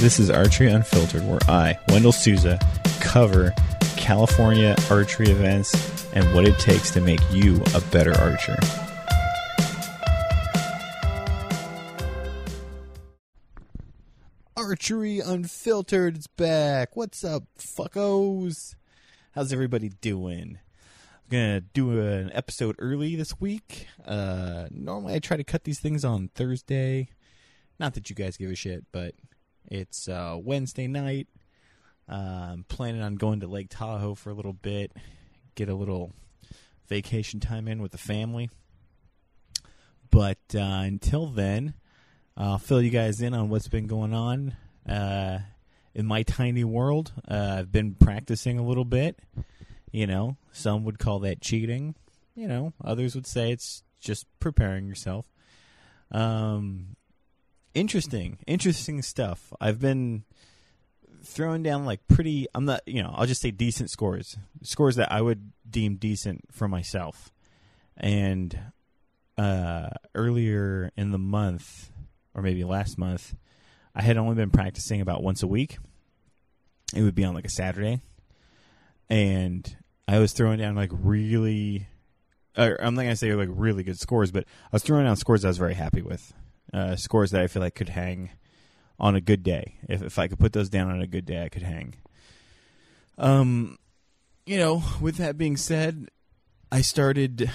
This is Archery Unfiltered, where I, Wendell Souza, cover California archery events and what it takes to make you a better archer. Archery Unfiltered is back. What's up, fuckos? How's everybody doing? I'm gonna do an episode early this week. Uh, normally, I try to cut these things on Thursday. Not that you guys give a shit, but it's uh, Wednesday night. I'm planning on going to Lake Tahoe for a little bit, get a little vacation time in with the family. But uh, until then, I'll fill you guys in on what's been going on uh, in my tiny world. Uh, I've been practicing a little bit. You know, some would call that cheating. You know, others would say it's just preparing yourself. Um, interesting, interesting stuff. I've been throwing down like pretty. I'm not, you know, I'll just say decent scores, scores that I would deem decent for myself. And uh, earlier in the month, or maybe last month, I had only been practicing about once a week. It would be on like a Saturday, and I was throwing down like really. I'm not gonna say like really good scores, but I was throwing down scores I was very happy with uh, scores that I feel like could hang on a good day. If if I could put those down on a good day, I could hang. Um, you know, with that being said, I started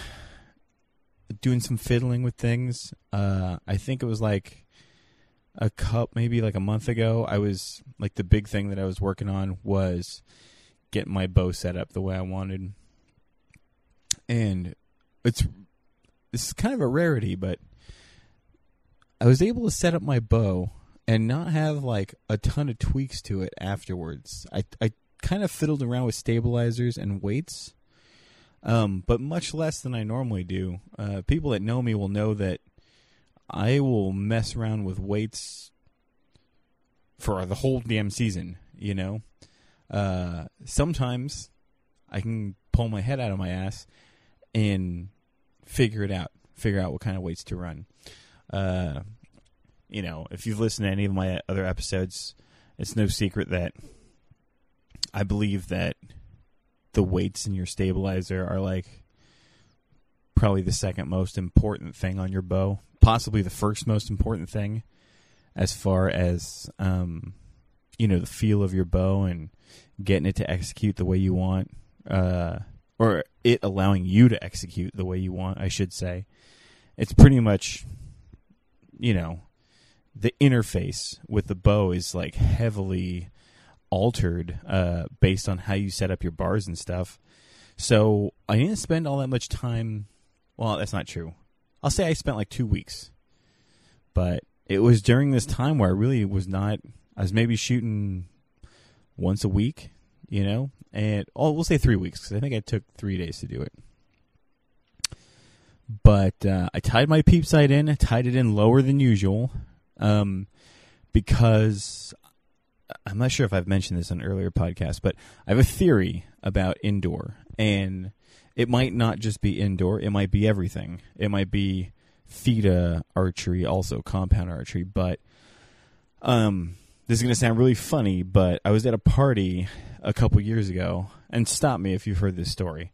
doing some fiddling with things. Uh, I think it was like a cup, maybe like a month ago. I was like the big thing that I was working on was getting my bow set up the way I wanted, and it's this is kind of a rarity, but I was able to set up my bow and not have like a ton of tweaks to it afterwards. I I kind of fiddled around with stabilizers and weights, um, but much less than I normally do. Uh, people that know me will know that I will mess around with weights for the whole damn season. You know, uh, sometimes I can pull my head out of my ass and figure it out, figure out what kind of weights to run. Uh, you know, if you've listened to any of my other episodes, it's no secret that I believe that the weights in your stabilizer are like probably the second most important thing on your bow, possibly the first most important thing as far as um, you know the feel of your bow and getting it to execute the way you want, uh, or it allowing you to execute the way you want. I should say, it's pretty much you know, the interface with the bow is like heavily altered uh, based on how you set up your bars and stuff. So I didn't spend all that much time. Well, that's not true. I'll say I spent like two weeks, but it was during this time where I really was not. I was maybe shooting once a week, you know, and oh, we'll say three weeks because I think I took three days to do it. But uh, I tied my peep sight in, tied it in lower than usual, um, because I'm not sure if I've mentioned this on earlier podcasts, but I have a theory about indoor, and it might not just be indoor; it might be everything. It might be FITA archery, also compound archery. But um, this is going to sound really funny, but I was at a party a couple years ago, and stop me if you've heard this story.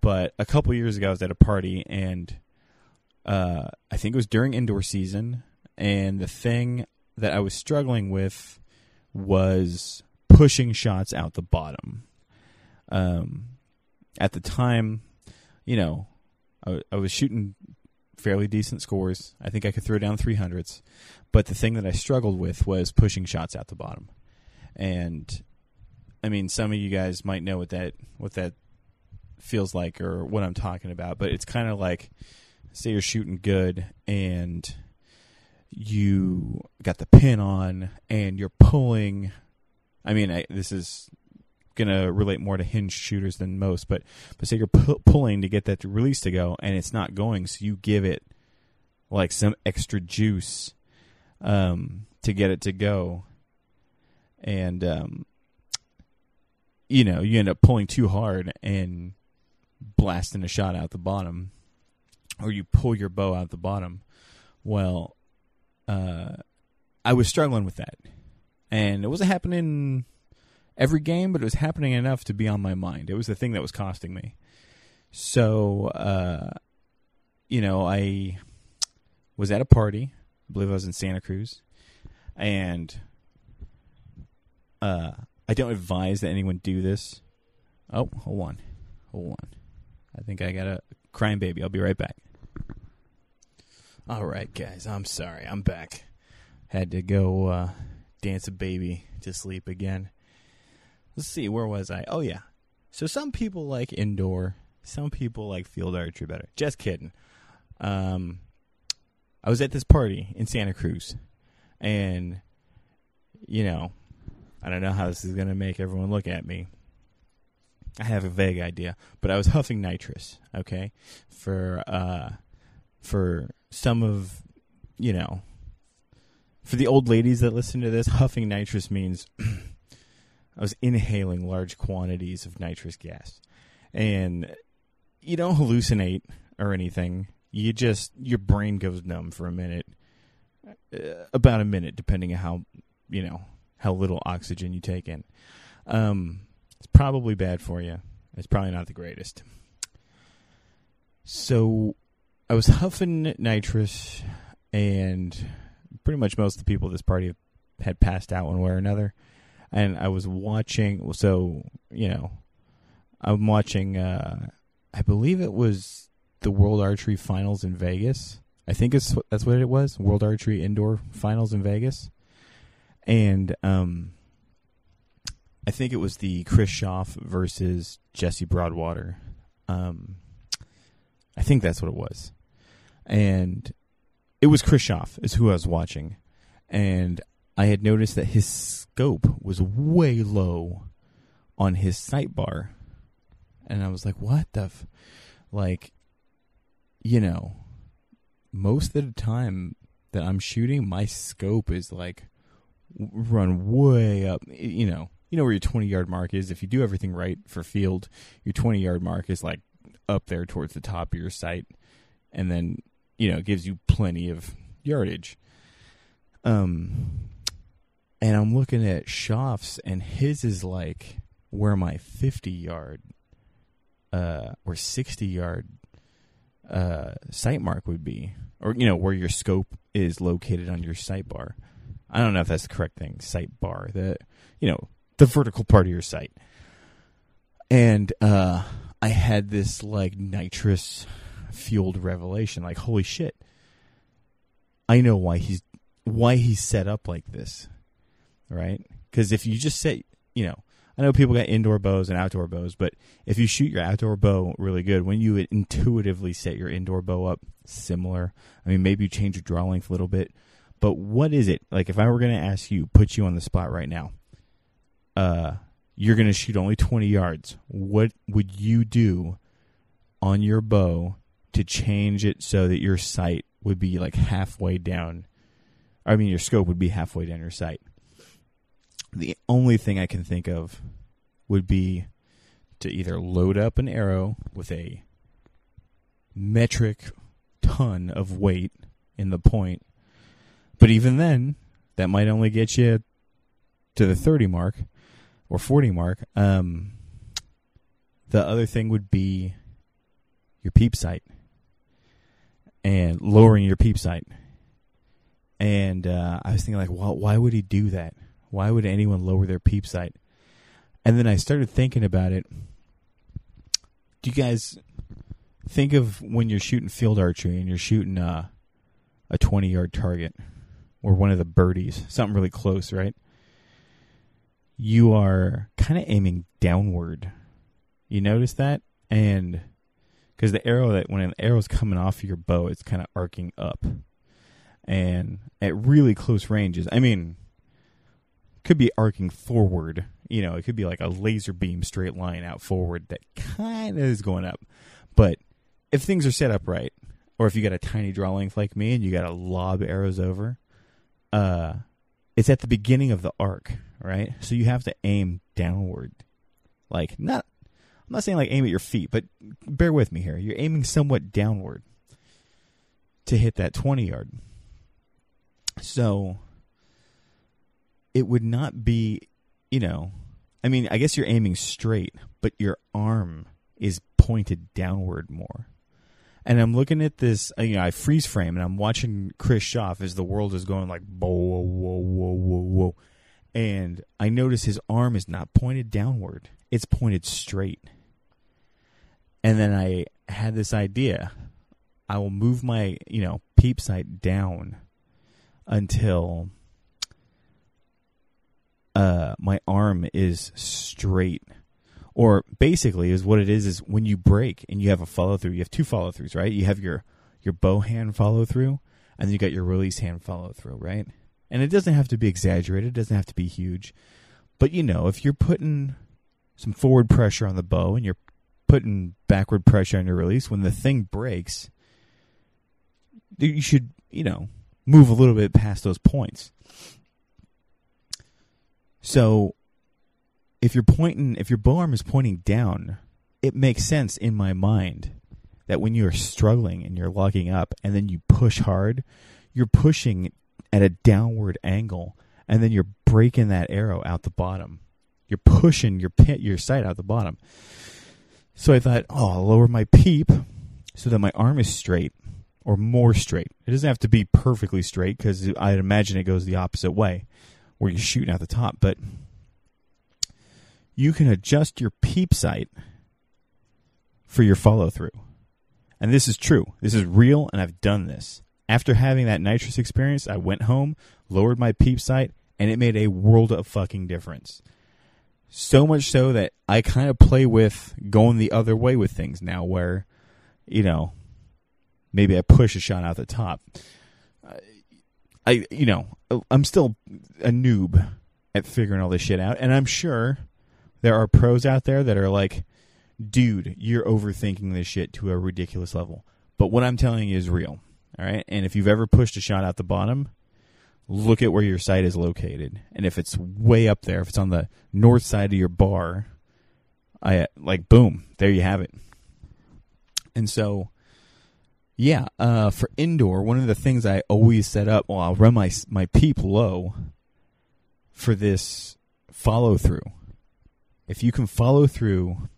But a couple years ago, I was at a party, and uh, I think it was during indoor season, and the thing that I was struggling with was pushing shots out the bottom. Um, at the time, you know, I, I was shooting fairly decent scores. I think I could throw down 300s. But the thing that I struggled with was pushing shots out the bottom. And I mean, some of you guys might know what that what that feels like or what I'm talking about, but it's kind of like say you're shooting good and you got the pin on and you're pulling. I mean, I, this is gonna relate more to hinge shooters than most, but but say you're pu- pulling to get that release to go and it's not going, so you give it like some extra juice um, to get it to go, and um, you know you end up pulling too hard and blasting a shot out the bottom, or you pull your bow out the bottom. Well, uh, I was struggling with that, and it wasn't happening every game, but it was happening enough to be on my mind. It was the thing that was costing me. So, uh, you know, I was at a party. I believe I was in Santa Cruz, and uh, I don't advise that anyone do this. Oh, hold on, hold on. I think I got a crying baby. I'll be right back. All right, guys. I'm sorry. I'm back. Had to go uh, dance a baby to sleep again. Let's see. Where was I? Oh yeah. So some people like indoor. Some people like field archery better. Just kidding. Um, I was at this party in Santa Cruz, and you know, I don't know how this is going to make everyone look at me. I have a vague idea, but I was huffing nitrous, okay, for uh, for some of you know, for the old ladies that listen to this, huffing nitrous means I was inhaling large quantities of nitrous gas, and you don't hallucinate or anything. You just your brain goes numb for a minute, uh, about a minute, depending on how you know how little oxygen you take in. Um, it's probably bad for you. It's probably not the greatest. So I was huffing nitrous, and pretty much most of the people at this party had passed out one way or another. And I was watching, so, you know, I'm watching, uh, I believe it was the World Archery Finals in Vegas. I think it's that's what it was, World Archery Indoor Finals in Vegas. And um, I think it was the Chris Schaff versus Jesse Broadwater. Um, I think that's what it was. And it was Schaff is who I was watching. And I had noticed that his scope was way low on his sight bar. And I was like, what the f-? like you know, most of the time that I'm shooting, my scope is like run way up, you know, you know where your 20 yard mark is. If you do everything right for field, your 20 yard mark is like up there towards the top of your sight, and then you know it gives you plenty of yardage. Um, and I'm looking at Schaff's, and his is like where my 50 yard, uh, or 60 yard, uh, sight mark would be, or you know where your scope is located on your sight bar. I don't know if that's the correct thing. Sight bar, the you know the vertical part of your sight. And uh, I had this like nitrous fueled revelation, like holy shit! I know why he's why he's set up like this, right? Because if you just set, you know, I know people got indoor bows and outdoor bows, but if you shoot your outdoor bow really good, when you intuitively set your indoor bow up similar, I mean, maybe you change your draw length a little bit, but what is it like? If I were going to ask you, put you on the spot right now, uh, you're going to shoot only 20 yards. What would you do on your bow to change it so that your sight would be like halfway down? I mean, your scope would be halfway down your sight. The only thing I can think of would be to either load up an arrow with a metric ton of weight in the point but even then, that might only get you to the 30 mark or 40 mark. Um, the other thing would be your peep sight and lowering your peep sight. And uh, I was thinking, like, well, why would he do that? Why would anyone lower their peep sight? And then I started thinking about it. Do you guys think of when you're shooting field archery and you're shooting uh, a 20 yard target? or one of the birdies, something really close, right? You are kind of aiming downward. You notice that? And because the arrow that when an arrow's coming off your bow, it's kind of arcing up. and at really close ranges. I mean, could be arcing forward. You know, it could be like a laser beam straight line out forward that kind of is going up. But if things are set up right, or if you got a tiny draw length like me and you got to lob arrows over, uh, it's at the beginning of the arc, right? So you have to aim downward. Like not I'm not saying like aim at your feet, but bear with me here. You're aiming somewhat downward to hit that 20 yard. So it would not be, you know, I mean, I guess you're aiming straight, but your arm is pointed downward more. And I'm looking at this, uh, you know, I freeze frame and I'm watching Chris Schaff as the world is going like, whoa, whoa, whoa, whoa, whoa, whoa. And I notice his arm is not pointed downward, it's pointed straight. And then I had this idea. I will move my, you know, peep sight down until uh, my arm is straight. Or basically, is what it is is when you break and you have a follow through. You have two follow throughs, right? You have your your bow hand follow through, and then you got your release hand follow through, right? And it doesn't have to be exaggerated. It doesn't have to be huge, but you know, if you're putting some forward pressure on the bow and you're putting backward pressure on your release, when the thing breaks, you should, you know, move a little bit past those points. So if you're pointing, if your bow arm is pointing down, it makes sense in my mind that when you're struggling and you're locking up and then you push hard, you're pushing at a downward angle and then you're breaking that arrow out the bottom. You're pushing your pit, your sight out the bottom. So I thought, oh, I'll lower my peep so that my arm is straight or more straight. It doesn't have to be perfectly straight because I'd imagine it goes the opposite way where you're shooting at the top. But you can adjust your peep sight for your follow through. And this is true. This is real, and I've done this. After having that nitrous experience, I went home, lowered my peep sight, and it made a world of fucking difference. So much so that I kind of play with going the other way with things now, where, you know, maybe I push a shot out the top. I, you know, I'm still a noob at figuring all this shit out, and I'm sure there are pros out there that are like, dude, you're overthinking this shit to a ridiculous level. But what I'm telling you is real. All right. And if you've ever pushed a shot out the bottom, look at where your sight is located. And if it's way up there, if it's on the north side of your bar, I like boom, there you have it. And so yeah, uh, for indoor, one of the things I always set up, well, I'll run my my peep low for this follow through if you can follow through,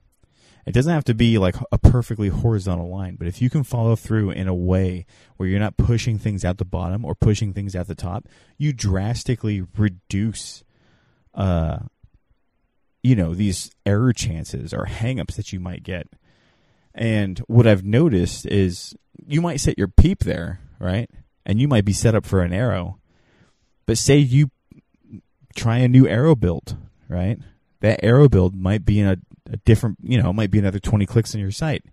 it doesn't have to be like a perfectly horizontal line, but if you can follow through in a way where you're not pushing things out the bottom or pushing things out the top, you drastically reduce, uh, you know, these error chances or hangups that you might get. And what I've noticed is you might set your peep there, right? And you might be set up for an arrow. But say you try a new arrow build, right? that arrow build might be in a, a different, you know, it might be another 20 clicks in your sight.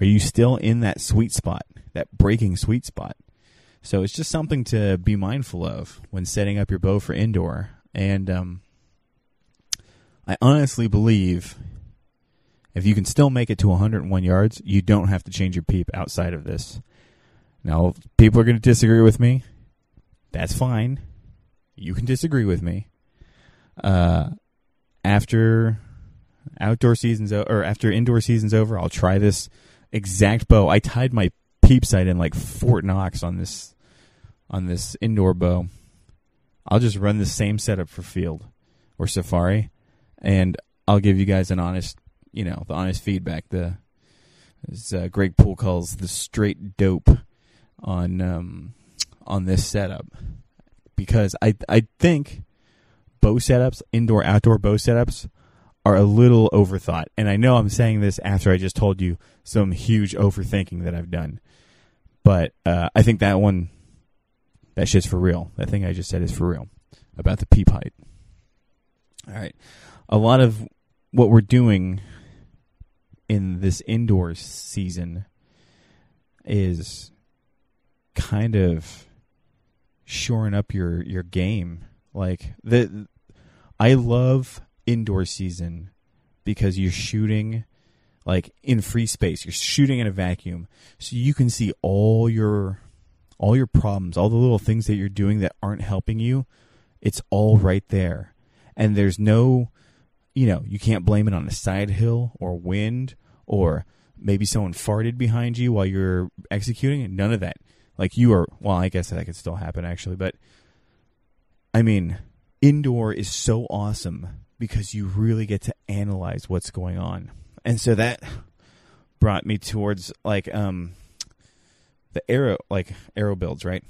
Are you still in that sweet spot, that breaking sweet spot? So it's just something to be mindful of when setting up your bow for indoor. And um, I honestly believe if you can still make it to 101 yards, you don't have to change your peep outside of this. Now, people are going to disagree with me. That's fine. You can disagree with me. Uh, after outdoor season's o- or after indoor season's over, I'll try this exact bow. I tied my peep sight in like Fort Knox on this on this indoor bow. I'll just run the same setup for field or safari, and I'll give you guys an honest, you know, the honest feedback. The as uh, Greg Poole calls the straight dope on um, on this setup because I I think bow setups, indoor outdoor bow setups, are a little overthought. And I know I'm saying this after I just told you some huge overthinking that I've done. But uh, I think that one, that shit's for real. That thing I just said is for real about the peep height. All right. A lot of what we're doing in this indoor season is kind of shoring up your your game. Like the I love indoor season because you're shooting like in free space. You're shooting in a vacuum. So you can see all your all your problems, all the little things that you're doing that aren't helping you. It's all right there. And there's no you know, you can't blame it on a side hill or wind or maybe someone farted behind you while you're executing. None of that. Like you are, well, I guess that could still happen actually, but I mean, indoor is so awesome because you really get to analyze what's going on. And so that brought me towards like um the arrow like arrow builds, right?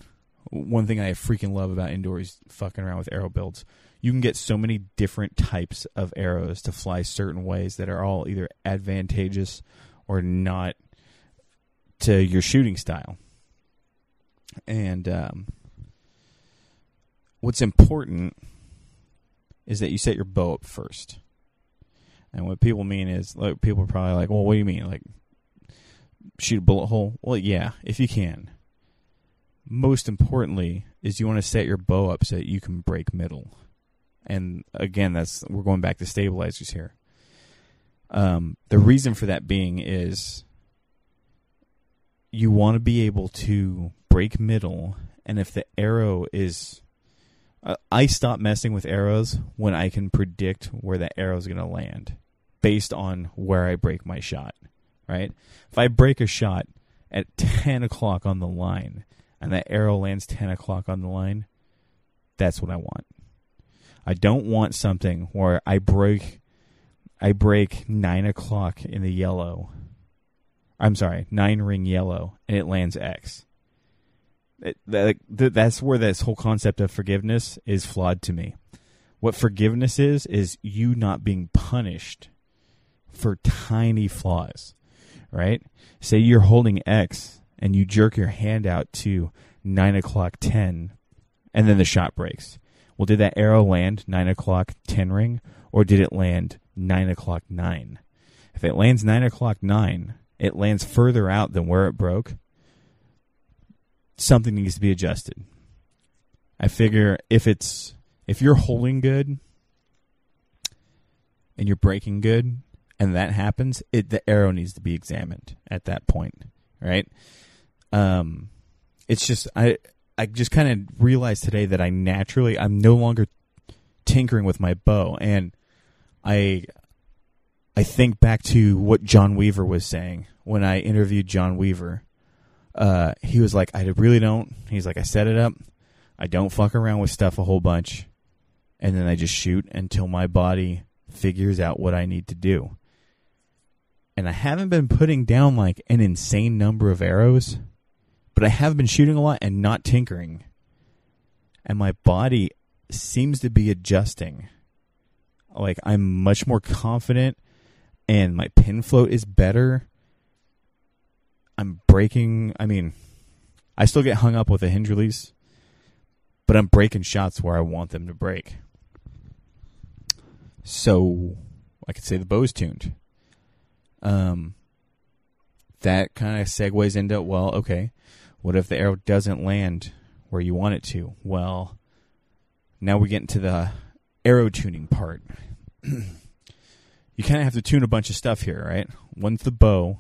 One thing I freaking love about indoor is fucking around with arrow builds. You can get so many different types of arrows to fly certain ways that are all either advantageous or not to your shooting style. And um, what's important is that you set your bow up first. And what people mean is, like, people are probably like, "Well, what do you mean? Like, shoot a bullet hole?" Well, yeah, if you can. Most importantly, is you want to set your bow up so that you can break middle. And again, that's we're going back to stabilizers here. Um, the reason for that being is you want to be able to break middle, and if the arrow is, I stop messing with arrows when I can predict where that arrow is going to land, based on where I break my shot. Right? If I break a shot at ten o'clock on the line, and that arrow lands ten o'clock on the line, that's what I want. I don't want something where I break I break nine o'clock in the yellow. I'm sorry, nine ring yellow, and it lands X. That, that's where this whole concept of forgiveness is flawed to me. What forgiveness is is you not being punished for tiny flaws, right? Say you're holding X and you jerk your hand out to nine o'clock ten, and then the shot breaks. Well, did that arrow land nine o'clock ten ring, or did it land nine o'clock nine. If it lands nine o'clock nine, it lands further out than where it broke. Something needs to be adjusted. I figure if it's if you're holding good and you're breaking good and that happens, it the arrow needs to be examined at that point, right? Um it's just I I just kind of realized today that I naturally I'm no longer tinkering with my bow and I I think back to what John Weaver was saying when I interviewed John Weaver. Uh, he was like, I really don't. He's like, I set it up. I don't fuck around with stuff a whole bunch, and then I just shoot until my body figures out what I need to do. And I haven't been putting down like an insane number of arrows, but I have been shooting a lot and not tinkering. And my body seems to be adjusting like I'm much more confident and my pin float is better. I'm breaking, I mean, I still get hung up with a hinge release, but I'm breaking shots where I want them to break. So I could say the bow's tuned. Um, that kind of segues into well, okay, what if the arrow doesn't land where you want it to? Well, now we get into the arrow tuning part. you kind of have to tune a bunch of stuff here, right? One's the bow,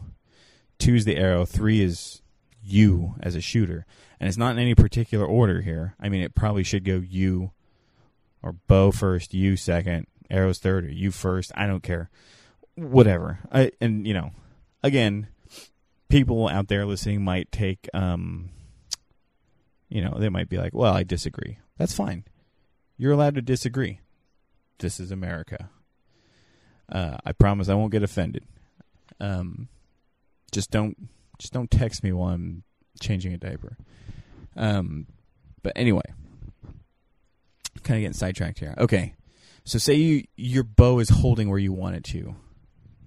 two is the arrow, three is you as a shooter. And it's not in any particular order here. I mean, it probably should go you or bow first, you second, arrows third, or you first. I don't care. Whatever. I, and, you know, again, people out there listening might take, um, you know, they might be like, well, I disagree. That's fine. You're allowed to disagree this is America. Uh, I promise I won't get offended. Um, just don't just don't text me while I'm changing a diaper. Um, but anyway, kind of getting sidetracked here. Okay, so say you your bow is holding where you want it to,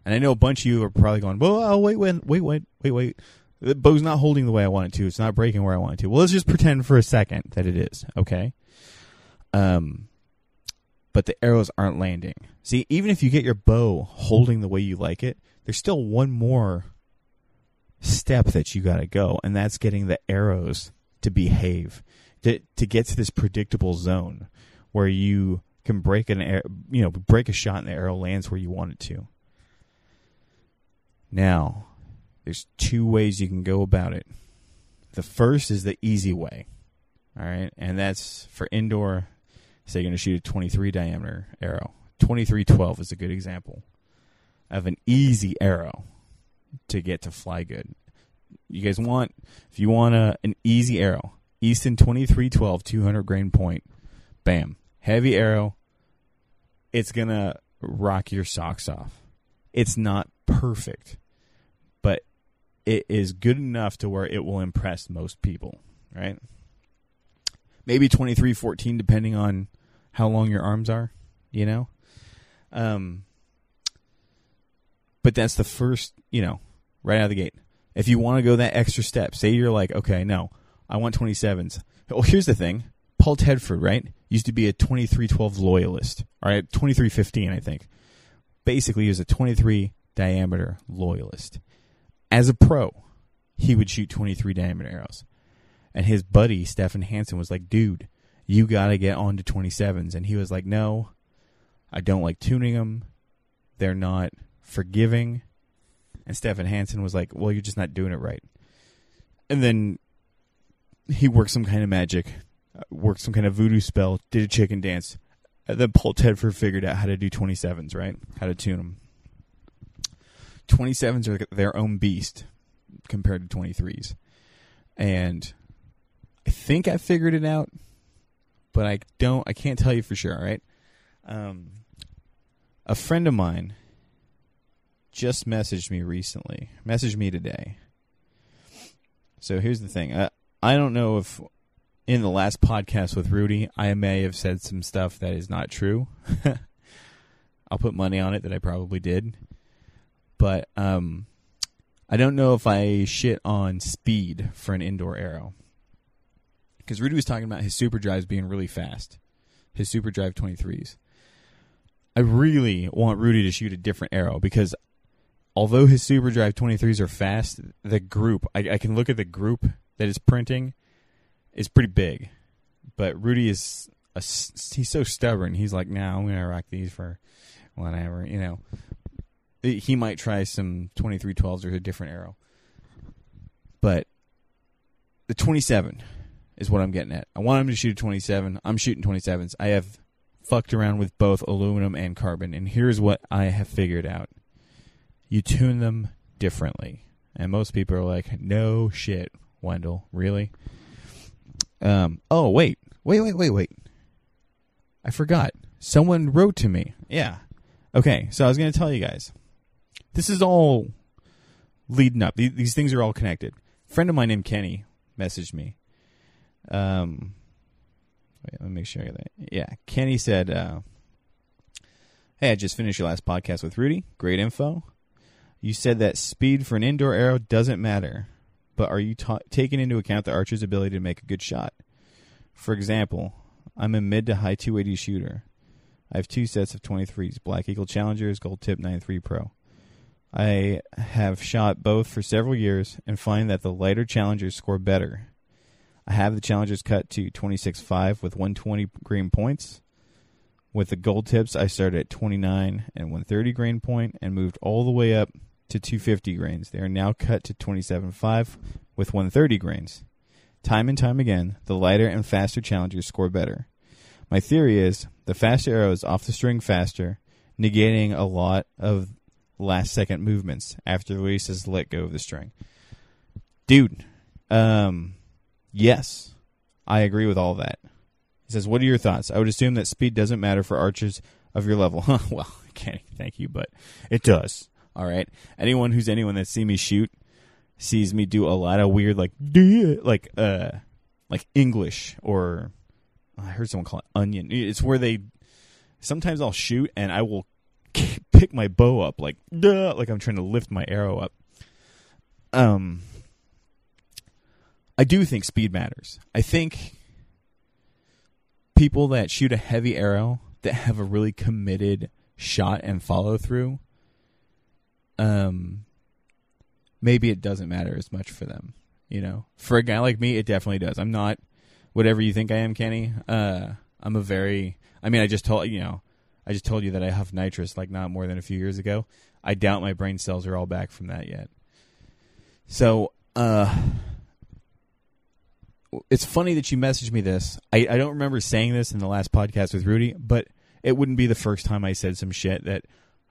and I know a bunch of you are probably going, "Well, wait, wait, wait, wait, wait, wait." The bow's not holding the way I want it to. It's not breaking where I want it to. Well, let's just pretend for a second that it is. Okay. Um, but the arrows aren't landing. See, even if you get your bow holding the way you like it, there's still one more step that you got to go, and that's getting the arrows to behave. to to get to this predictable zone where you can break an air, you know, break a shot and the arrow lands where you want it to. Now, there's two ways you can go about it. The first is the easy way. All right, and that's for indoor. Say you're going to shoot a 23 diameter arrow. 2312 is a good example of an easy arrow to get to fly good. You guys want if you want a an easy arrow, Easton 2312 200 grain point. Bam. Heavy arrow. It's going to rock your socks off. It's not perfect, but it is good enough to where it will impress most people, right? Maybe 2314 depending on how long your arms are, you know? Um but that's the first, you know, right out of the gate. If you want to go that extra step, say you're like, okay, no, I want 27s. Well, here's the thing. Paul Tedford, right, used to be a 2312 loyalist. All right, 2315, I think. Basically, he was a 23 diameter loyalist. As a pro, he would shoot 23 diameter arrows. And his buddy, Stephan Hansen, was like, dude, you got to get on to 27s. And he was like, no, I don't like tuning them. They're not forgiving. And Stephan Hansen was like, well, you're just not doing it right. And then he worked some kind of magic, uh, worked some kind of voodoo spell, did a chicken dance. And then Paul Tedford figured out how to do 27s, right? How to tune them. 27s are their own beast compared to 23s. And I think I figured it out, but I don't, I can't tell you for sure, all right? Um, a friend of mine just messaged me recently, messaged me today. So here's the thing. I, I don't know if in the last podcast with Rudy, I may have said some stuff that is not true. I'll put money on it that I probably did. But um, I don't know if I shit on speed for an indoor arrow. Because Rudy was talking about his super drives being really fast, his super drive 23s. I really want Rudy to shoot a different arrow because although his super drive 23s are fast, the group, I, I can look at the group that is printing, is pretty big. But Rudy is, a, he's so stubborn. He's like, nah, I'm going to rock these for whatever, you know he might try some 2312s or a different arrow. But the 27 is what I'm getting at. I want him to shoot a 27. I'm shooting 27s. I have fucked around with both aluminum and carbon, and here's what I have figured out. You tune them differently. And most people are like, no shit, Wendell. Really? Um, oh, wait. Wait, wait, wait, wait. I forgot. Someone wrote to me. Yeah. Okay, so I was going to tell you guys. This is all leading up. These, these things are all connected. A friend of mine named Kenny messaged me. Um, wait, let me make sure I get that. Yeah, Kenny said, uh, "Hey, I just finished your last podcast with Rudy. Great info. You said that speed for an indoor arrow doesn't matter, but are you ta- taking into account the archer's ability to make a good shot? For example, I'm a mid to high 280 shooter. I have two sets of 23s, Black Eagle Challengers, Gold Tip 93 Pro. I have shot both for several years and find that the lighter challengers score better. I have the challengers cut to 26.5 with 120 grain points. With the gold tips, I started at 29 and 130 grain point and moved all the way up to 250 grains. They are now cut to 27.5 with 130 grains. Time and time again, the lighter and faster challengers score better. My theory is the faster arrow is off the string faster, negating a lot of last second movements after the release has let go of the string. Dude, um, yes, I agree with all that. He says, "What are your thoughts? I would assume that speed doesn't matter for archers of your level." Well, okay, thank you, but it does. All right. Anyone who's anyone that see me shoot sees me do a lot of weird, like, like, uh, like English or I heard someone call it onion. It's where they sometimes I'll shoot and I will pick my bow up like duh, like I'm trying to lift my arrow up. Um I do think speed matters. I think people that shoot a heavy arrow that have a really committed shot and follow through um maybe it doesn't matter as much for them, you know. For a guy like me it definitely does. I'm not whatever you think I am, Kenny. Uh, I'm a very. I mean, I just told you know, I just told you that I huffed nitrous like not more than a few years ago. I doubt my brain cells are all back from that yet. So, uh, it's funny that you messaged me this. I, I don't remember saying this in the last podcast with Rudy, but it wouldn't be the first time I said some shit that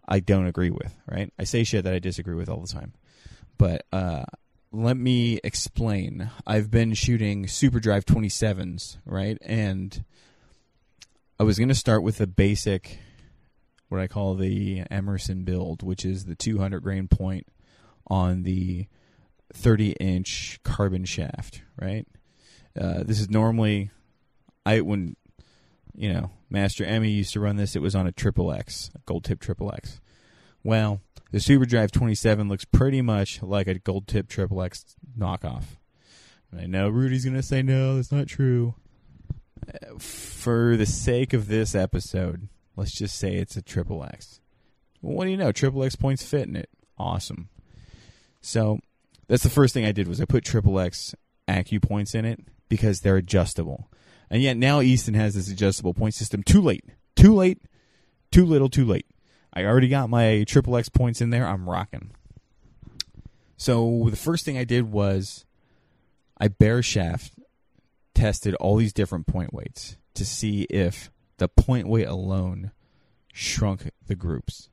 I don't agree with, right? I say shit that I disagree with all the time. But uh, let me explain. I've been shooting Super Drive 27s, right? And I was going to start with the basic, what I call the Emerson build, which is the 200 grain point on the 30 inch carbon shaft, right? Uh, this is normally, I when you know Master Emmy used to run this, it was on a triple X, gold tip triple X. Well, the Super Drive 27 looks pretty much like a gold tip triple X knockoff. I know Rudy's gonna say no, that's not true. For the sake of this episode, let's just say it's a triple X. Well, what do you know? Triple X points fit in it. Awesome. So that's the first thing I did was I put triple X Acu points in it because they're adjustable. And yet now Easton has this adjustable point system. Too late. Too late. Too little. Too late. I already got my triple X points in there. I'm rocking. So the first thing I did was I bare shaft tested all these different point weights to see if the point weight alone shrunk the groups.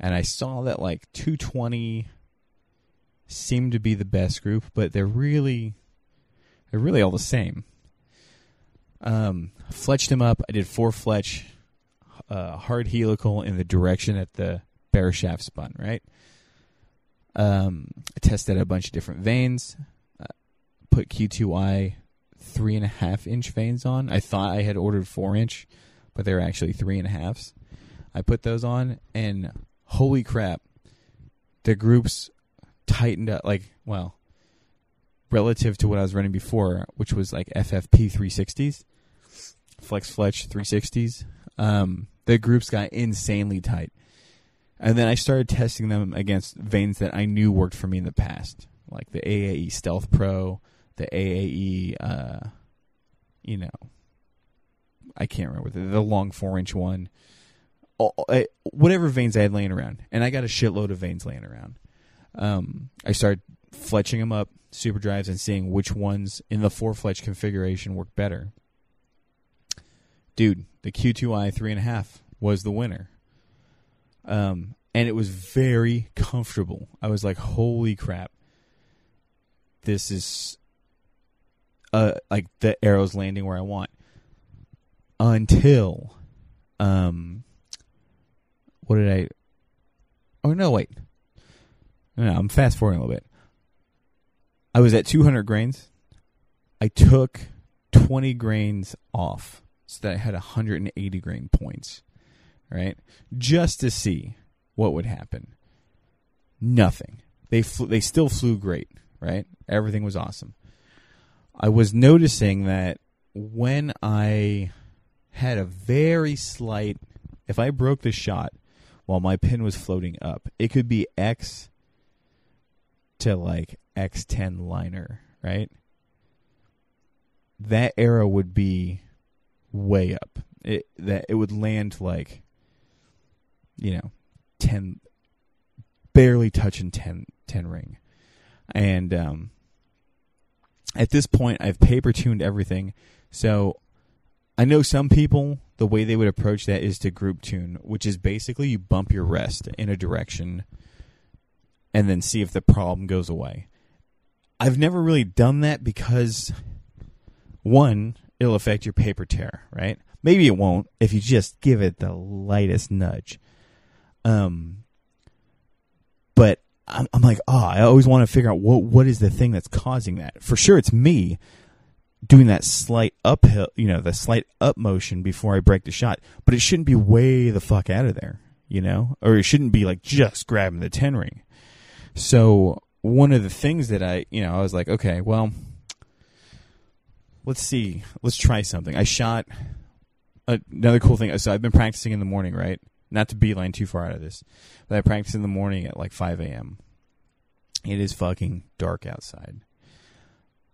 And I saw that like 220 seemed to be the best group, but they're really they're really all the same. Um, fletched them up. I did four fletch, uh, hard helical in the direction that the bare shaft spun. Right. Um, I tested a bunch of different vanes. Uh, put Q2I three and a half inch vanes on. I thought I had ordered four inch, but they're actually three and a halves. I put those on, and holy crap, the groups tightened up. Like, well, relative to what I was running before, which was like FFP 360s, Flex Fletch 360s, um, the groups got insanely tight. And then I started testing them against vanes that I knew worked for me in the past, like the AAE Stealth Pro, the AAE, uh, you know, I can't remember the, the long four inch one, all, whatever vanes I had laying around, and I got a shitload of vanes laying around. Um, I started fletching them up, super drives, and seeing which ones in the four fletch configuration work better. Dude, the Q2i three and a half was the winner. Um, and it was very comfortable. I was like, "Holy crap! This is uh like the arrows landing where I want." Until, um, what did I? Oh no, wait. No, I'm fast forwarding a little bit. I was at 200 grains. I took 20 grains off so that I had 180 grain points, right? Just to see what would happen. Nothing. They they still flew great, right? Everything was awesome. I was noticing that when I had a very slight if I broke the shot while my pin was floating up, it could be X to like X10 liner, right? That arrow would be way up. It that it would land like you know, 10 barely touching 10 10 ring. And um at this point I've paper tuned everything. So I know some people the way they would approach that is to group tune, which is basically you bump your rest in a direction and then see if the problem goes away. I've never really done that because one, it'll affect your paper tear, right? Maybe it won't if you just give it the lightest nudge. Um, but I'm, I'm like, oh, I always want to figure out what what is the thing that's causing that. For sure, it's me doing that slight uphill, you know, the slight up motion before I break the shot. But it shouldn't be way the fuck out of there, you know, or it shouldn't be like just grabbing the ten ring. So one of the things that I, you know, I was like, okay, well, let's see, let's try something. I shot another cool thing. So I've been practicing in the morning, right? Not to beeline too far out of this, but I practice in the morning at like 5 a.m. It is fucking dark outside.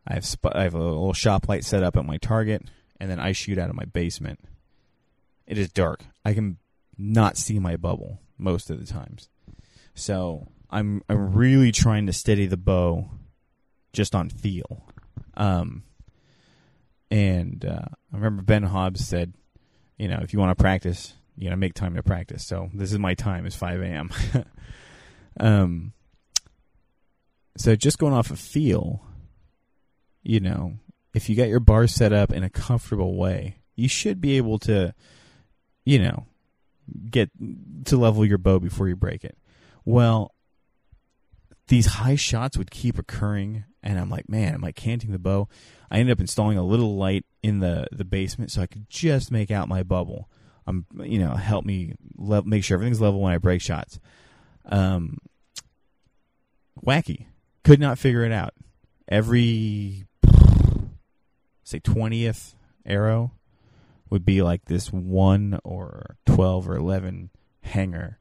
I have sp- I have a little shop light set up at my target, and then I shoot out of my basement. It is dark. I can not see my bubble most of the times, so I'm I'm really trying to steady the bow just on feel. Um, and uh, I remember Ben Hobbs said, you know, if you want to practice, you got to make time to practice. So this is my time. It's 5 a.m. um, so just going off of feel, you know, if you got your bar set up in a comfortable way, you should be able to, you know, get to level your bow before you break it. Well, these high shots would keep occurring, and I'm like, man, am I canting the bow? I ended up installing a little light in the the basement so I could just make out my bubble. I'm you know, help me le- make sure everything's level when I break shots. Um, wacky, could not figure it out. Every say twentieth arrow would be like this one or twelve or eleven hanger,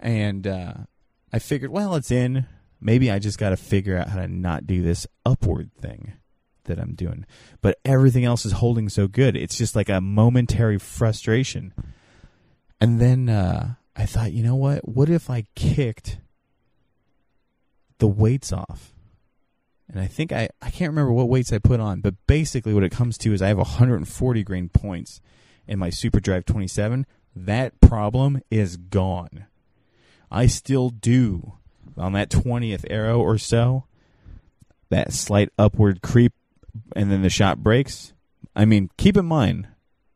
and uh, I figured, well, it's in. Maybe I just got to figure out how to not do this upward thing that I'm doing. But everything else is holding so good. It's just like a momentary frustration. And then uh, I thought, you know what? What if I kicked the weights off? And I think I, I can't remember what weights I put on, but basically what it comes to is I have 140 grain points in my Super Drive 27. That problem is gone. I still do on that 20th arrow or so, that slight upward creep and then the shot breaks. I mean, keep in mind,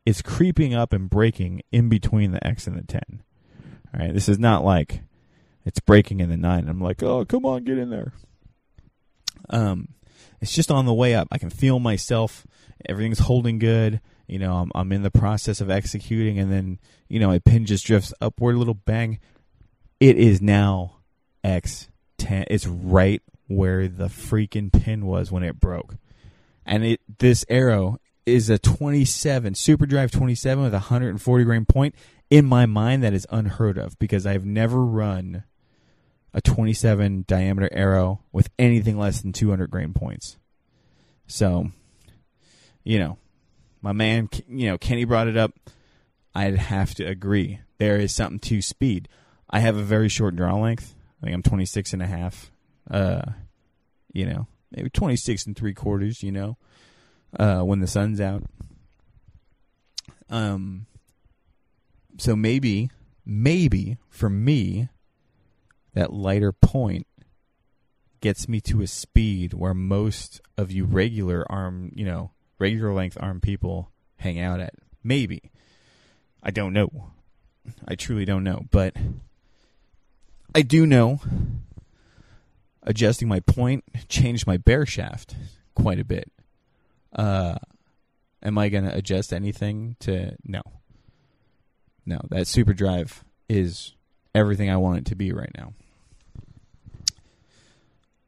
it's creeping up and breaking in between the X and the 10. All right, this is not like it's breaking in the 9. I'm like, "Oh, come on, get in there." Um it's just on the way up. I can feel myself. Everything's holding good. You know, I'm I'm in the process of executing and then, you know, a pin just drifts upward a little bang. It is now X10. It's right where the freaking pin was when it broke. And it this arrow is a 27 super drive 27 with a 140 grain point in my mind that is unheard of because i've never run a 27 diameter arrow with anything less than 200 grain points. So you know my man you know kenny brought it up. I'd have to agree. There is something to speed. I have a very short draw length i think i'm 26 and a half uh you know maybe 26 and three quarters, you know, uh, when the sun's out. Um, so maybe, maybe for me, that lighter point gets me to a speed where most of you regular arm, you know, regular length arm people hang out at. Maybe. I don't know. I truly don't know. But I do know adjusting my point changed my bare shaft quite a bit. Uh, am I going to adjust anything to no? No, that super drive is everything I want it to be right now.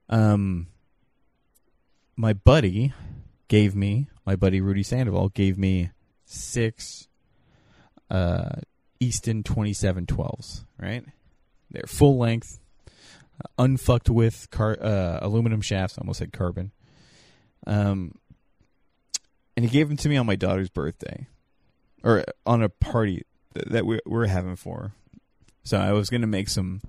Um, my buddy gave me my buddy Rudy Sandoval gave me six uh Easton 2712s, right? They're full length, unfucked with car, uh, aluminum shafts. I almost said carbon. Um, and he gave them to me on my daughter's birthday, or on a party that we're having for. So I was gonna make some.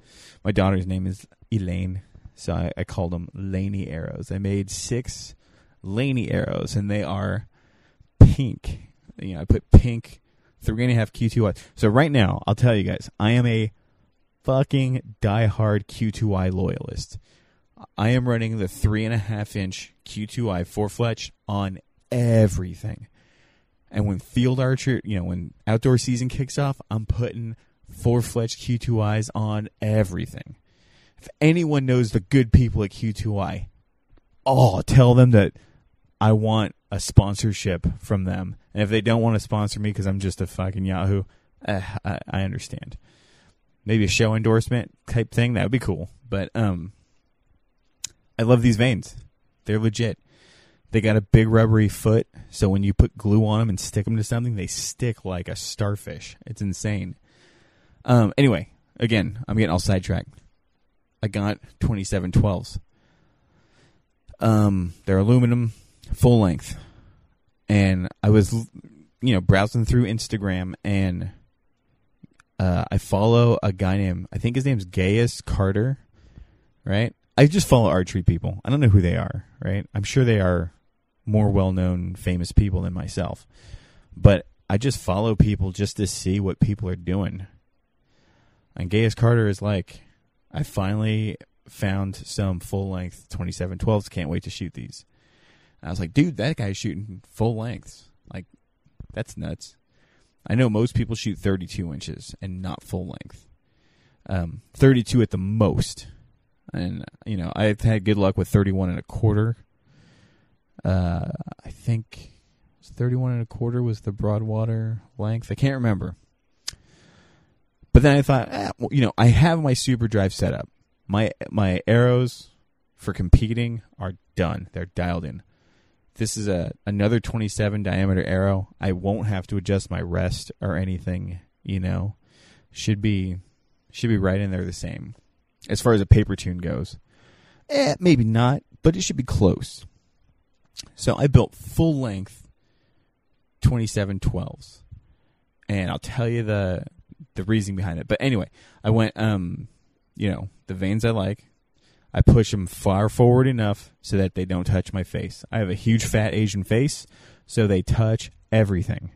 My daughter's name is Elaine, so I, I called them Laney arrows. I made six Laney arrows, and they are pink. You know, I put pink three and a half Q2 So right now, I'll tell you guys, I am a fucking diehard Q2i loyalist. I am running the three and a half inch Q2i four fletch on everything. And when field archer, you know, when outdoor season kicks off, I'm putting four fletch Q2Is on everything. If anyone knows the good people at Q2I, oh, tell them that I want a sponsorship from them. And if they don't want to sponsor me because I'm just a fucking Yahoo, uh, I, I understand maybe a show endorsement type thing. That would be cool. But um, I love these vanes. They're legit. They got a big rubbery foot, so when you put glue on them and stick them to something, they stick like a starfish. It's insane. Um, anyway, again, I'm getting all sidetracked. I got 2712s. Um, they're aluminum, full length, and I was, you know, browsing through Instagram, and uh, I follow a guy named I think his name's Gaius Carter, right? I just follow archery people. I don't know who they are, right? I'm sure they are more well-known, famous people than myself, but I just follow people just to see what people are doing. And Gaius Carter is like, I finally found some full length 2712s. Can't wait to shoot these. And I was like, dude, that guy's shooting full lengths. Like, that's nuts. I know most people shoot 32 inches and not full length. Um, 32 at the most. And, you know, I've had good luck with 31 and a quarter. Uh, I think 31 and a quarter was the Broadwater length. I can't remember. But then I thought, eh, well, you know, I have my super drive set up. My my arrows for competing are done. They're dialed in. This is a another 27 diameter arrow. I won't have to adjust my rest or anything, you know. Should be should be right in there the same. As far as a paper tune goes. Eh, maybe not, but it should be close. So I built full length 2712s. And I'll tell you the the reasoning behind it. But anyway, I went um you know, the vanes I like. I push them far forward enough so that they don't touch my face. I have a huge fat Asian face, so they touch everything.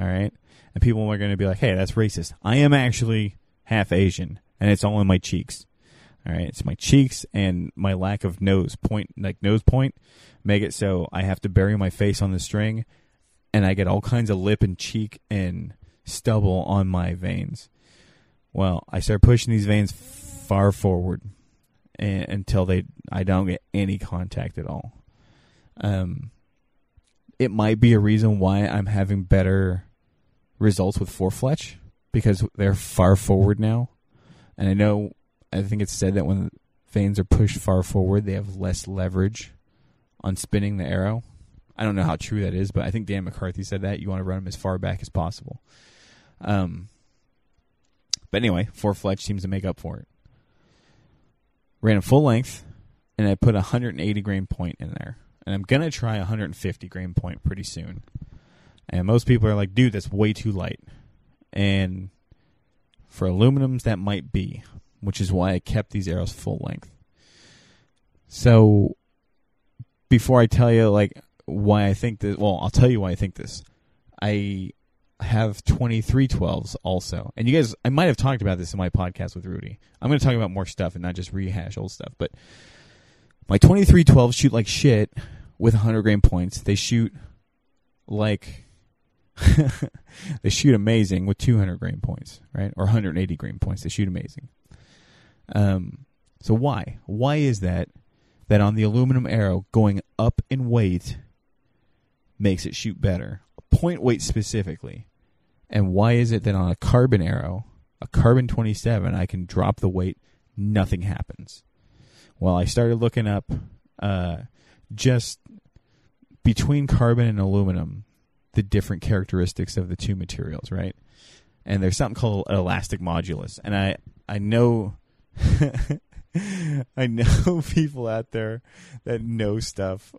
All right? And people are going to be like, "Hey, that's racist." I am actually half Asian, and it's all in my cheeks. All right, it's my cheeks and my lack of nose point, like nose point, make it so I have to bury my face on the string, and I get all kinds of lip and cheek and stubble on my vanes. Well, I start pushing these vanes far forward and, until they I don't get any contact at all. Um, it might be a reason why I'm having better results with four fletch because they're far forward now, and I know I think it's said that when vanes are pushed far forward, they have less leverage on spinning the arrow. I don't know how true that is, but I think Dan McCarthy said that you want to run them as far back as possible. Um, but anyway, four fletch seems to make up for it. Ran a full length, and I put a 180 grain point in there. And I'm gonna try a 150 grain point pretty soon. And most people are like, "Dude, that's way too light." And for aluminums, that might be, which is why I kept these arrows full length. So, before I tell you like why I think this, well, I'll tell you why I think this. I have 2312s also. And you guys, I might have talked about this in my podcast with Rudy. I'm going to talk about more stuff and not just rehash old stuff. But my 2312s shoot like shit with 100 grain points. They shoot like, they shoot amazing with 200 grain points, right? Or 180 grain points. They shoot amazing. Um, so why? Why is that? That on the aluminum arrow going up in weight makes it shoot better point weight specifically. And why is it that on a carbon arrow, a carbon 27, I can drop the weight, nothing happens? Well, I started looking up uh, just between carbon and aluminum, the different characteristics of the two materials, right? And there's something called elastic modulus. And I, I know I know people out there that know stuff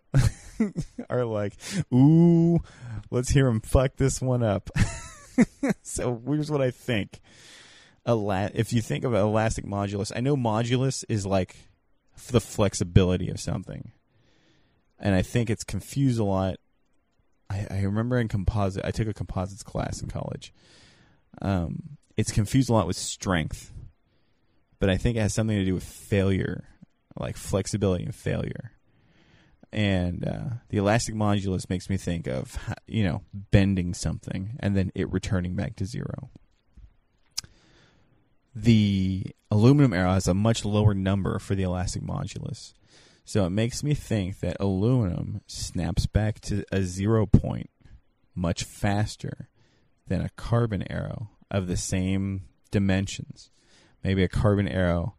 are like, "Ooh, let's hear him fuck this one up." so here's what I think. Ela- if you think of elastic modulus, I know modulus is like the flexibility of something, and I think it's confused a lot. I, I remember in composite, I took a composites class in college. Um, it's confused a lot with strength but I think it has something to do with failure, like flexibility and failure. And uh, the elastic modulus makes me think of you know bending something and then it returning back to zero. The aluminum arrow has a much lower number for the elastic modulus. So it makes me think that aluminum snaps back to a zero point much faster than a carbon arrow of the same dimensions maybe a carbon arrow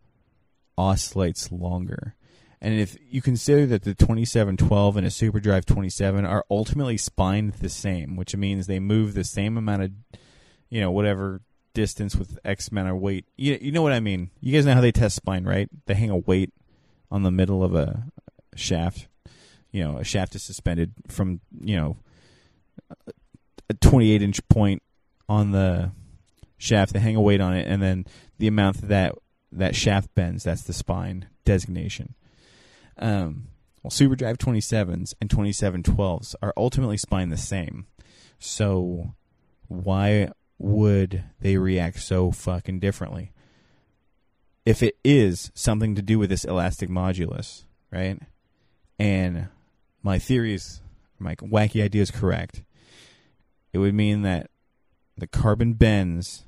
oscillates longer. And if you consider that the 2712 and a SuperDrive 27 are ultimately spined the same, which means they move the same amount of, you know, whatever distance with X amount of weight. You, you know what I mean? You guys know how they test spine, right? They hang a weight on the middle of a shaft. You know, a shaft is suspended from you know a 28 inch point on the shaft. They hang a weight on it, and then the amount that that shaft bends, that's the spine designation. Um, well, SuperDrive 27s and 2712s are ultimately spine the same. So why would they react so fucking differently? If it is something to do with this elastic modulus, right? And my theory is, my wacky idea is correct. It would mean that the carbon bends.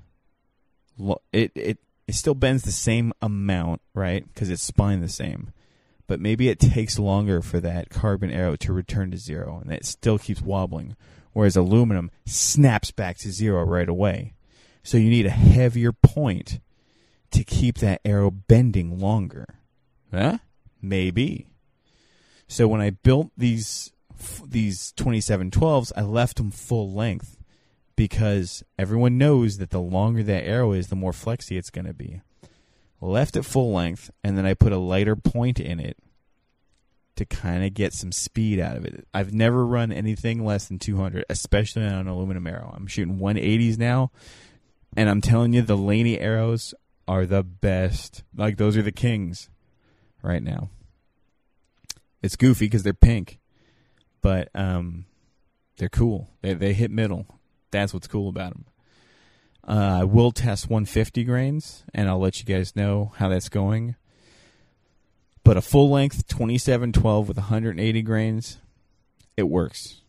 It it it still bends the same amount, right? Because it's spine the same. But maybe it takes longer for that carbon arrow to return to zero, and it still keeps wobbling. Whereas aluminum snaps back to zero right away. So you need a heavier point to keep that arrow bending longer. Huh? Maybe. So when I built these these 2712s, I left them full length because everyone knows that the longer that arrow is, the more flexy it's going to be. Left it full length, and then I put a lighter point in it to kind of get some speed out of it. I've never run anything less than 200, especially on an aluminum arrow. I'm shooting 180s now, and I'm telling you, the Laney arrows are the best. Like, those are the kings right now. It's goofy because they're pink, but um, they're cool. They, they hit middle. That's what's cool about them. Uh, I will test 150 grains, and I'll let you guys know how that's going. But a full length 2712 with 180 grains, it works.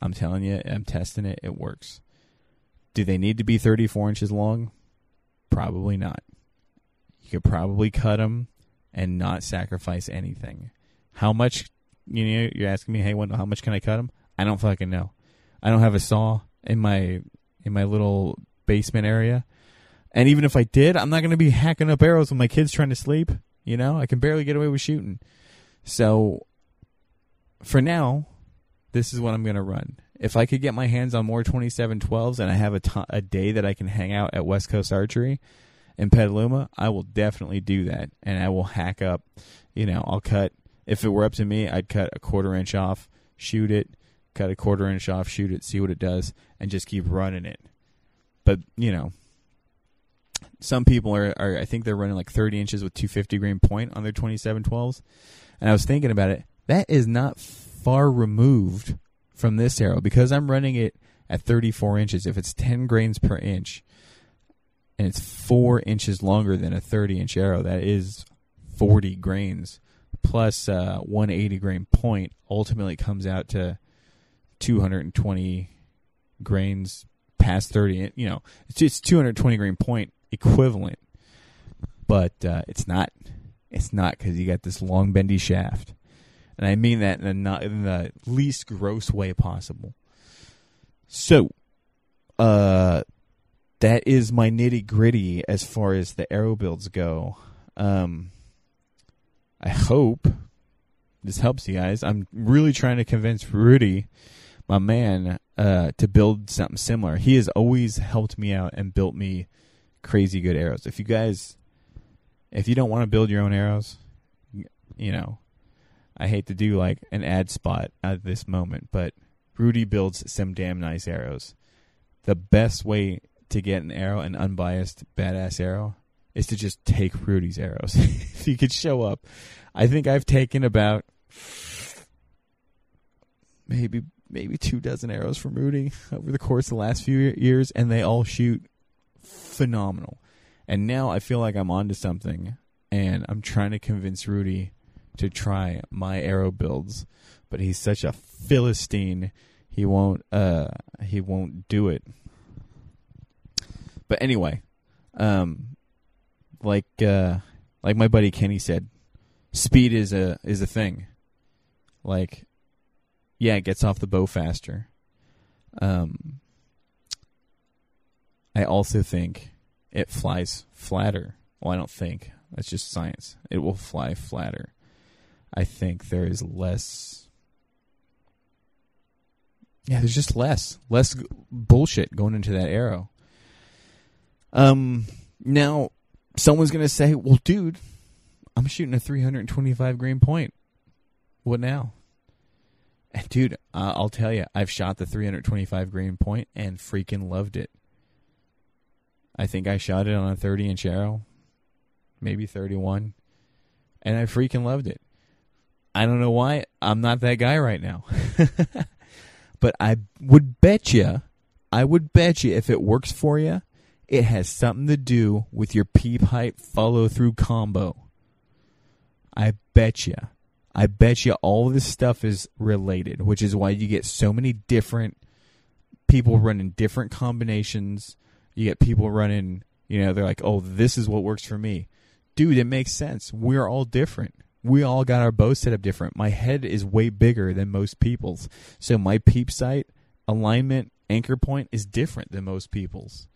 I'm telling you, I'm testing it. It works. Do they need to be 34 inches long? Probably not. You could probably cut them and not sacrifice anything. How much? You know, you're asking me, hey, how much can I cut them? I don't fucking know. I don't have a saw in my in my little basement area. And even if I did, I'm not going to be hacking up arrows when my kids trying to sleep. You know, I can barely get away with shooting. So for now, this is what I'm going to run. If I could get my hands on more 2712s and I have a, t- a day that I can hang out at West Coast Archery in Petaluma, I will definitely do that. And I will hack up, you know, I'll cut, if it were up to me, I'd cut a quarter inch off, shoot it, cut a quarter inch off, shoot it, see what it does, and just keep running it. But you know, some people are, are I think they're running like 30 inches with 250 grain point on their 2712s, and I was thinking about it. That is not far removed from this arrow because I'm running it at 34 inches. If it's 10 grains per inch, and it's four inches longer than a 30 inch arrow, that is 40 grains plus uh, 180 grain point ultimately comes out to 220 grains past 30 you know it's just 220 grain point equivalent. But uh, it's not it's not because you got this long bendy shaft. And i mean that in the, not, in the least gross way possible. So uh that is my nitty gritty as far as the arrow builds go. Um i hope this helps you guys. I'm really trying to convince rudy my man uh, to build something similar. He has always helped me out and built me crazy good arrows. If you guys, if you don't want to build your own arrows, you know, I hate to do like an ad spot at this moment, but Rudy builds some damn nice arrows. The best way to get an arrow, an unbiased badass arrow, is to just take Rudy's arrows. if you could show up, I think I've taken about maybe maybe two dozen arrows from Rudy over the course of the last few years, and they all shoot phenomenal. And now I feel like I'm onto something, and I'm trying to convince Rudy to try my arrow builds, but he's such a philistine, he won't. Uh, he won't do it. But anyway, um, like uh, like my buddy Kenny said, speed is a is a thing. Like yeah, it gets off the bow faster. Um, I also think it flies flatter. Well, I don't think. That's just science. It will fly flatter. I think there is less. Yeah, there's just less less bullshit going into that arrow. Um, now someone's gonna say, "Well, dude, I'm shooting a 325 grain point. what now? Dude, uh, I'll tell you, I've shot the 325 grain point and freaking loved it. I think I shot it on a 30 inch arrow, maybe 31, and I freaking loved it. I don't know why I'm not that guy right now. but I would bet you, I would bet you if it works for you, it has something to do with your peep height follow through combo. I bet you. I bet you all this stuff is related, which is why you get so many different people running different combinations. You get people running, you know, they're like, oh, this is what works for me. Dude, it makes sense. We're all different. We all got our bows set up different. My head is way bigger than most people's. So my peep sight, alignment, anchor point is different than most people's.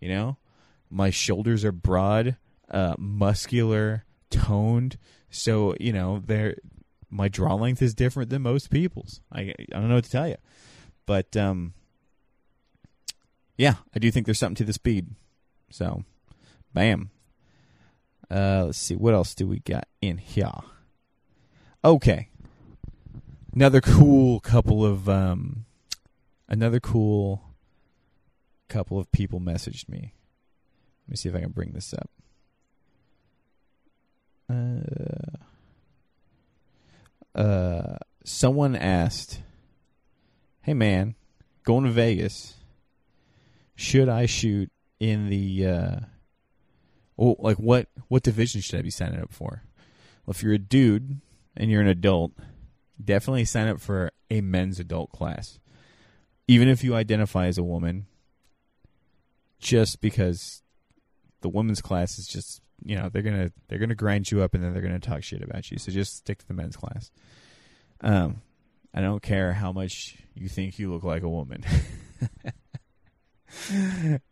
You know? My shoulders are broad, uh, muscular, toned. So you know, there, my draw length is different than most people's. I I don't know what to tell you, but um, yeah, I do think there's something to the speed. So, bam. Uh, let's see what else do we got in here. Okay, another cool couple of um, another cool couple of people messaged me. Let me see if I can bring this up. Uh, uh, someone asked, "Hey man, going to Vegas, should I shoot in the uh, oh, like what what division should I be signing up for? Well, if you're a dude and you're an adult, definitely sign up for a men's adult class, even if you identify as a woman. Just because the women's class is just you know they're gonna they're gonna grind you up and then they're gonna talk shit about you. So just stick to the men's class. Um, I don't care how much you think you look like a woman.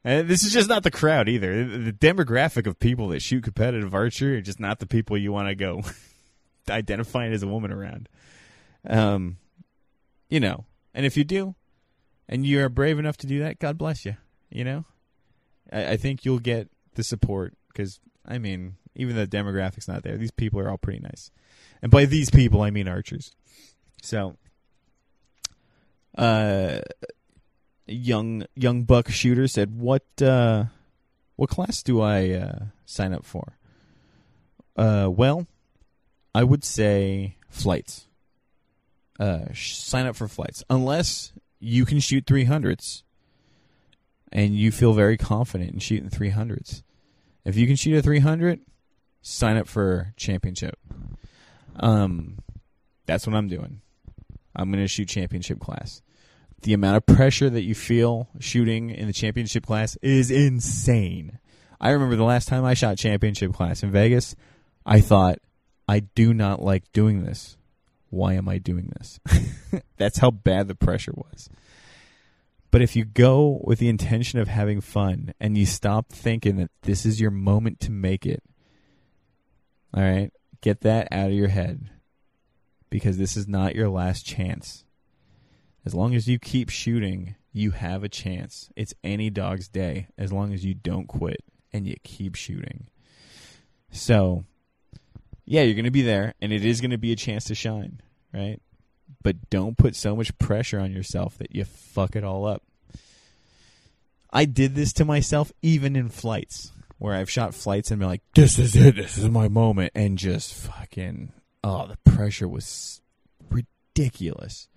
and this is just not the crowd either. The demographic of people that shoot competitive archery are just not the people you want to go identifying as a woman around. Um, you know, and if you do, and you are brave enough to do that, God bless you. You know, I, I think you'll get the support because I mean, even the demographics not there. These people are all pretty nice, and by these people I mean archers. So, uh, young young buck shooter said, "What uh, what class do I uh, sign up for?" Uh, well, I would say flights. Uh, sh- sign up for flights unless you can shoot three hundreds, and you feel very confident in shooting three hundreds. If you can shoot a 300, sign up for championship. Um, that's what I'm doing. I'm going to shoot championship class. The amount of pressure that you feel shooting in the championship class is insane. I remember the last time I shot championship class in Vegas, I thought, I do not like doing this. Why am I doing this? That's how bad the pressure was. But if you go with the intention of having fun and you stop thinking that this is your moment to make it, all right, get that out of your head because this is not your last chance. As long as you keep shooting, you have a chance. It's any dog's day as long as you don't quit and you keep shooting. So, yeah, you're going to be there and it is going to be a chance to shine, right? But don't put so much pressure on yourself that you fuck it all up. I did this to myself even in flights where I've shot flights and been like, this is it, this is my moment, and just fucking, oh, the pressure was ridiculous.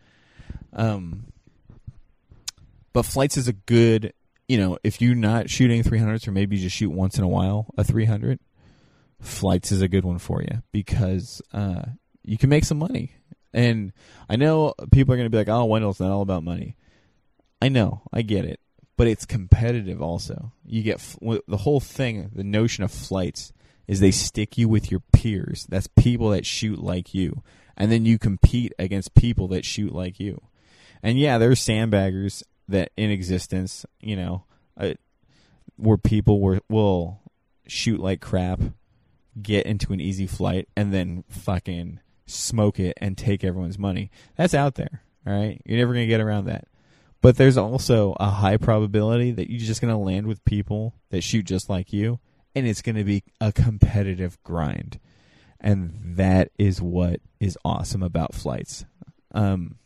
Um, but flights is a good, you know, if you're not shooting 300s or maybe you just shoot once in a while a 300, flights is a good one for you because uh, you can make some money. And I know people are going to be like, oh, Wendell's not all about money. I know, I get it, but it's competitive also. You get the whole thing, the notion of flights is they stick you with your peers. That's people that shoot like you. And then you compete against people that shoot like you. And yeah, there's sandbaggers that in existence, you know, uh, where people were, will shoot like crap, get into an easy flight, and then fucking smoke it and take everyone's money. That's out there. All right. You're never going to get around that. But there's also a high probability that you're just going to land with people that shoot just like you, and it's going to be a competitive grind. and that is what is awesome about flights. Um,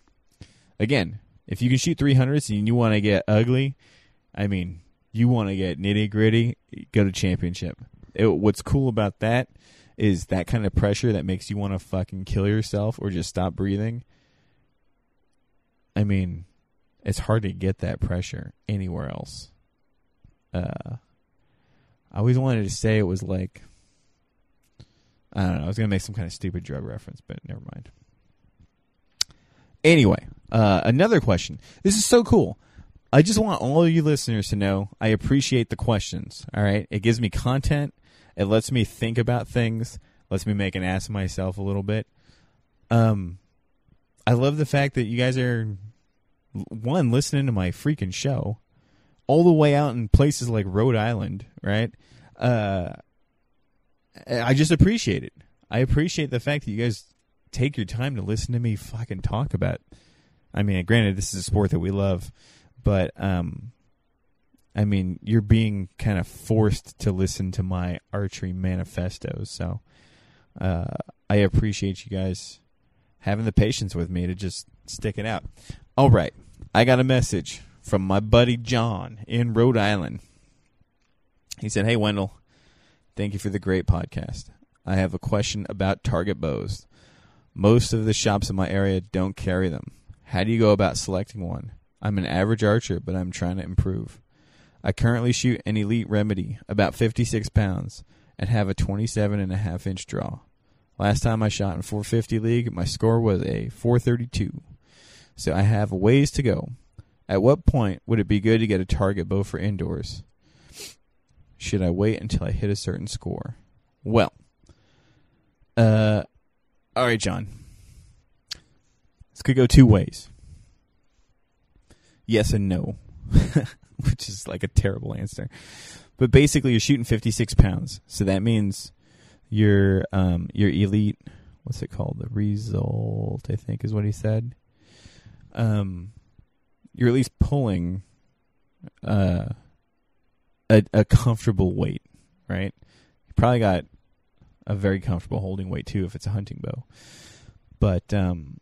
again, if you can shoot 300s and you want to get ugly, I mean, you want to get nitty gritty, go to championship. It, what's cool about that is that kind of pressure that makes you want to fucking kill yourself or just stop breathing. I mean, it's hard to get that pressure anywhere else. Uh, I always wanted to say it was like I don't know. I was gonna make some kind of stupid drug reference, but never mind. Anyway, uh, another question. This is so cool. I just want all of you listeners to know I appreciate the questions. All right, it gives me content. It lets me think about things. Lets me make an ass of myself a little bit. Um, I love the fact that you guys are one listening to my freaking show all the way out in places like Rhode Island, right? Uh, I just appreciate it. I appreciate the fact that you guys take your time to listen to me fucking talk about. I mean, granted, this is a sport that we love, but um, I mean, you're being kind of forced to listen to my archery manifestos. So, uh, I appreciate you guys having the patience with me to just stick it out. All right, I got a message from my buddy John in Rhode Island. He said, "Hey Wendell, thank you for the great podcast. I have a question about target bows. Most of the shops in my area don't carry them. How do you go about selecting one? I'm an average archer, but I'm trying to improve. I currently shoot an Elite Remedy, about 56 pounds, and have a 27 and a half inch draw. Last time I shot in 450 League, my score was a 432. So I have a ways to go. At what point would it be good to get a target bow for indoors? Should I wait until I hit a certain score? Well, uh, all right, John. This could go two ways. Yes and no, which is like a terrible answer. But basically, you're shooting 56 pounds, so that means your um your elite. What's it called? The result, I think, is what he said. Um, you're at least pulling uh a a comfortable weight, right? You probably got a very comfortable holding weight too if it's a hunting bow. But um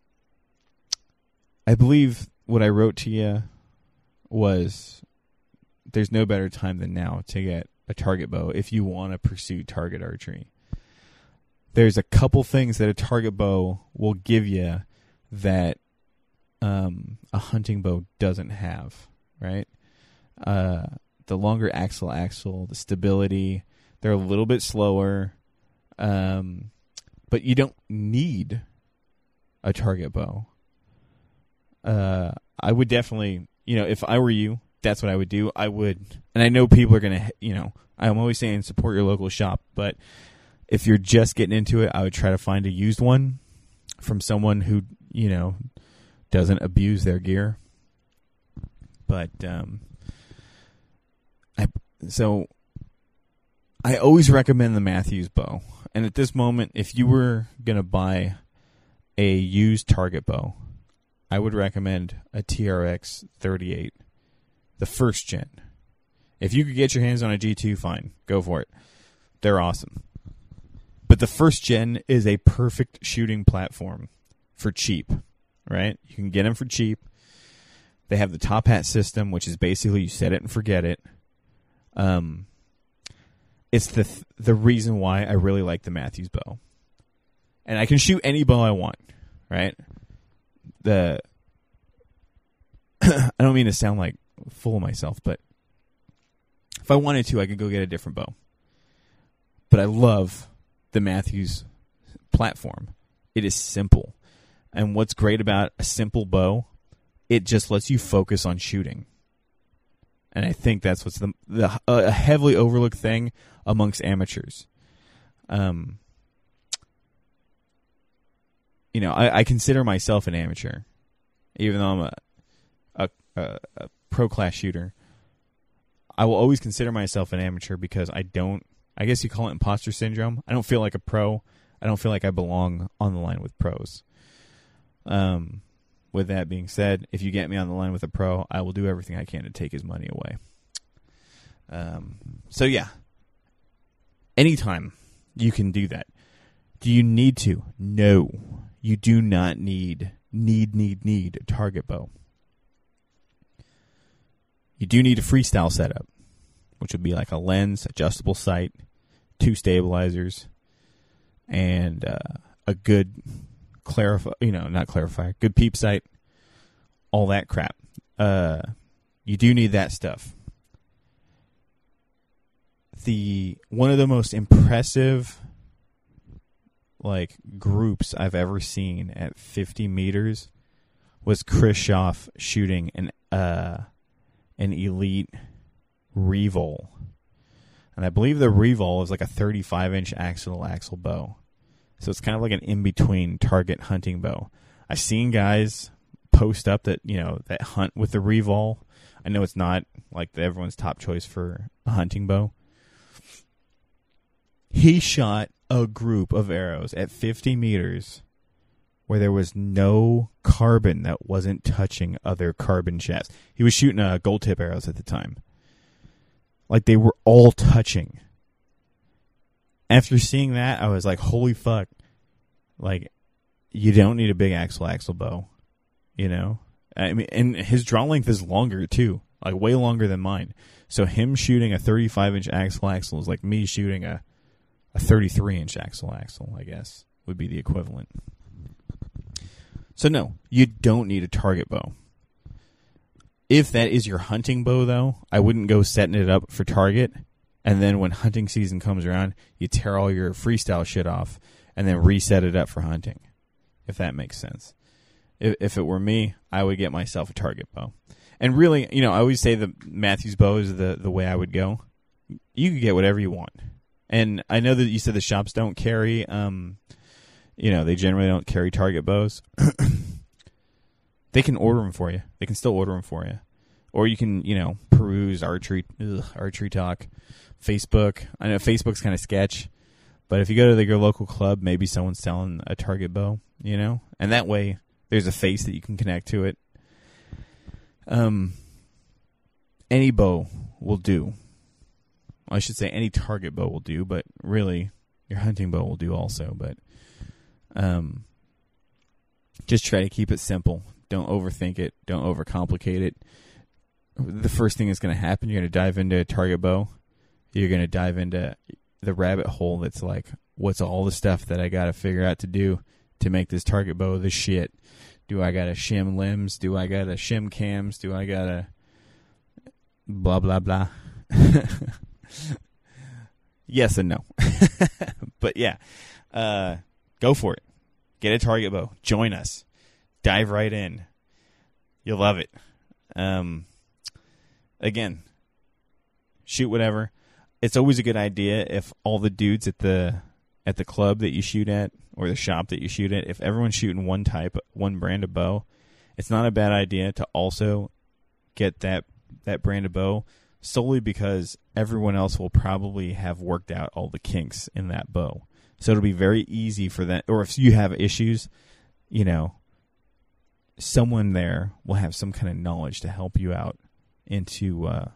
I believe what I wrote to you was there's no better time than now to get a target bow if you want to pursue target archery. There's a couple things that a target bow will give you that um, a hunting bow doesn't have, right? Uh, the longer axle axle, the stability, they're a little bit slower, um, but you don't need a target bow. Uh, I would definitely, you know, if I were you, that's what I would do. I would, and I know people are gonna, you know, I'm always saying support your local shop, but if you're just getting into it, I would try to find a used one from someone who, you know, doesn't abuse their gear. But um, I so I always recommend the Mathews bow. And at this moment, if you were gonna buy a used target bow, I would recommend a TRX 38, the first gen. If you could get your hands on a G2, fine, go for it. They're awesome. But the first gen is a perfect shooting platform for cheap right? You can get them for cheap. They have the top hat system, which is basically you set it and forget it. Um, it's the th- the reason why I really like the Mathews bow, and I can shoot any bow I want, right? The I don't mean to sound like full of myself, but if I wanted to, I could go get a different bow. But I love the Mathews platform. It is simple. And what's great about a simple bow, it just lets you focus on shooting. And I think that's what's the, the a heavily overlooked thing amongst amateurs. Um, you know, I, I consider myself an amateur, even though I'm a, a, a, a pro class shooter. I will always consider myself an amateur because I don't. I guess you call it imposter syndrome. I don't feel like a pro. I don't feel like I belong on the line with pros. Um, with that being said, if you get me on the line with a pro, I will do everything I can to take his money away. Um, so yeah, anytime you can do that. Do you need to? No. You do not need need need need a target bow. You do need a freestyle setup, which would be like a lens, adjustable sight, two stabilizers, and uh, a good clarify, you know, not clarify, good peep sight, all that crap. Uh, you do need that stuff. The one of the most impressive like groups I've ever seen at 50 meters was Chris Schaff shooting an uh an elite Revol. And I believe the Revol is like a 35 inch axle axle bow. So it's kind of like an in between target hunting bow. I've seen guys post up that, you know, that hunt with the Revol. I know it's not like everyone's top choice for a hunting bow. He shot a group of arrows at 50 meters where there was no carbon that wasn't touching other carbon shafts. He was shooting uh, gold tip arrows at the time. Like they were all touching. After seeing that, I was like, holy fuck. Like, you don't need a big axle axle bow. You know? I mean, and his draw length is longer too, like way longer than mine. So him shooting a 35 inch axle axle is like me shooting a a 33 inch axle axle, I guess, would be the equivalent. So no, you don't need a target bow. If that is your hunting bow though, I wouldn't go setting it up for target and then when hunting season comes around, you tear all your freestyle shit off and then reset it up for hunting. If that makes sense. If, if it were me, I would get myself a target bow. And really, you know, I always say the Mathews bow is the, the way I would go. You could get whatever you want. And I know that you said the shops don't carry, um, you know, they generally don't carry target bows. they can order them for you. They can still order them for you, or you can, you know, peruse archery, ugh, archery talk, Facebook. I know Facebook's kind of sketch, but if you go to the, your local club, maybe someone's selling a target bow, you know, and that way there's a face that you can connect to it. Um, any bow will do. I should say any target bow will do, but really your hunting bow will do also. But um, just try to keep it simple. Don't overthink it. Don't overcomplicate it. The first thing that's going to happen, you're going to dive into a target bow. You're going to dive into the rabbit hole that's like, what's all the stuff that I got to figure out to do to make this target bow the shit? Do I got to shim limbs? Do I got to shim cams? Do I got to blah, blah, blah? yes and no. but yeah, uh, go for it. Get a target bow. Join us. Dive right in. You'll love it. Um, again, shoot whatever. It's always a good idea if all the dudes at the at the club that you shoot at or the shop that you shoot at, if everyone's shooting one type, one brand of bow, it's not a bad idea to also get that that brand of bow solely because everyone else will probably have worked out all the kinks in that bow. So it'll be very easy for that. Or if you have issues, you know, someone there will have some kind of knowledge to help you out into, uh,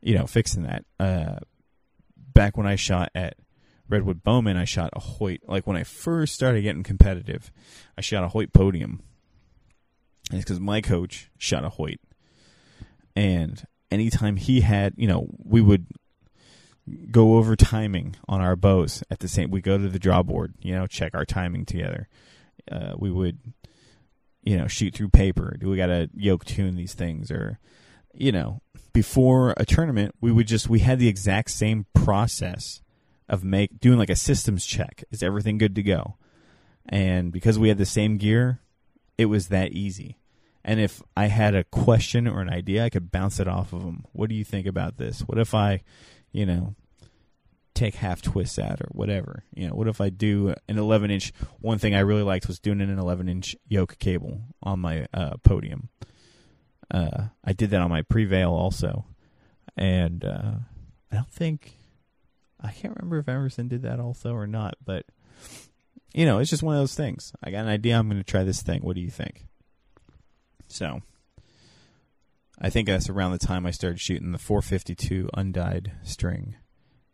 you know, fixing that. Uh, back when I shot at Redwood Bowmen, I shot a Hoyt. Like when I first started getting competitive, I shot a Hoyt podium. And it's because my coach shot a Hoyt. And anytime he had, you know, we would go over timing on our bows at the same. We go to the draw board, you know, check our timing together. Uh, we would, you know, shoot through paper. Do we got to yoke tune these things, or, you know, before a tournament, we would just we had the exact same process of make doing like a systems check. Is everything good to go? And because we had the same gear, it was that easy. And if I had a question or an idea, I could bounce it off of them. What do you think about this? What if I, you know, take half twists out or whatever? You know, what if I do an 11 inch? One thing I really liked was doing an 11 inch yoke cable on my uh, podium. Uh, I did that on my Prevail also, and uh, I don't think I can't remember if Emerson did that also or not, but you know, it's just one of those things. I got an idea. I'm going to try this thing. What do you think? So I think that's around the time I started shooting the 452 undyed string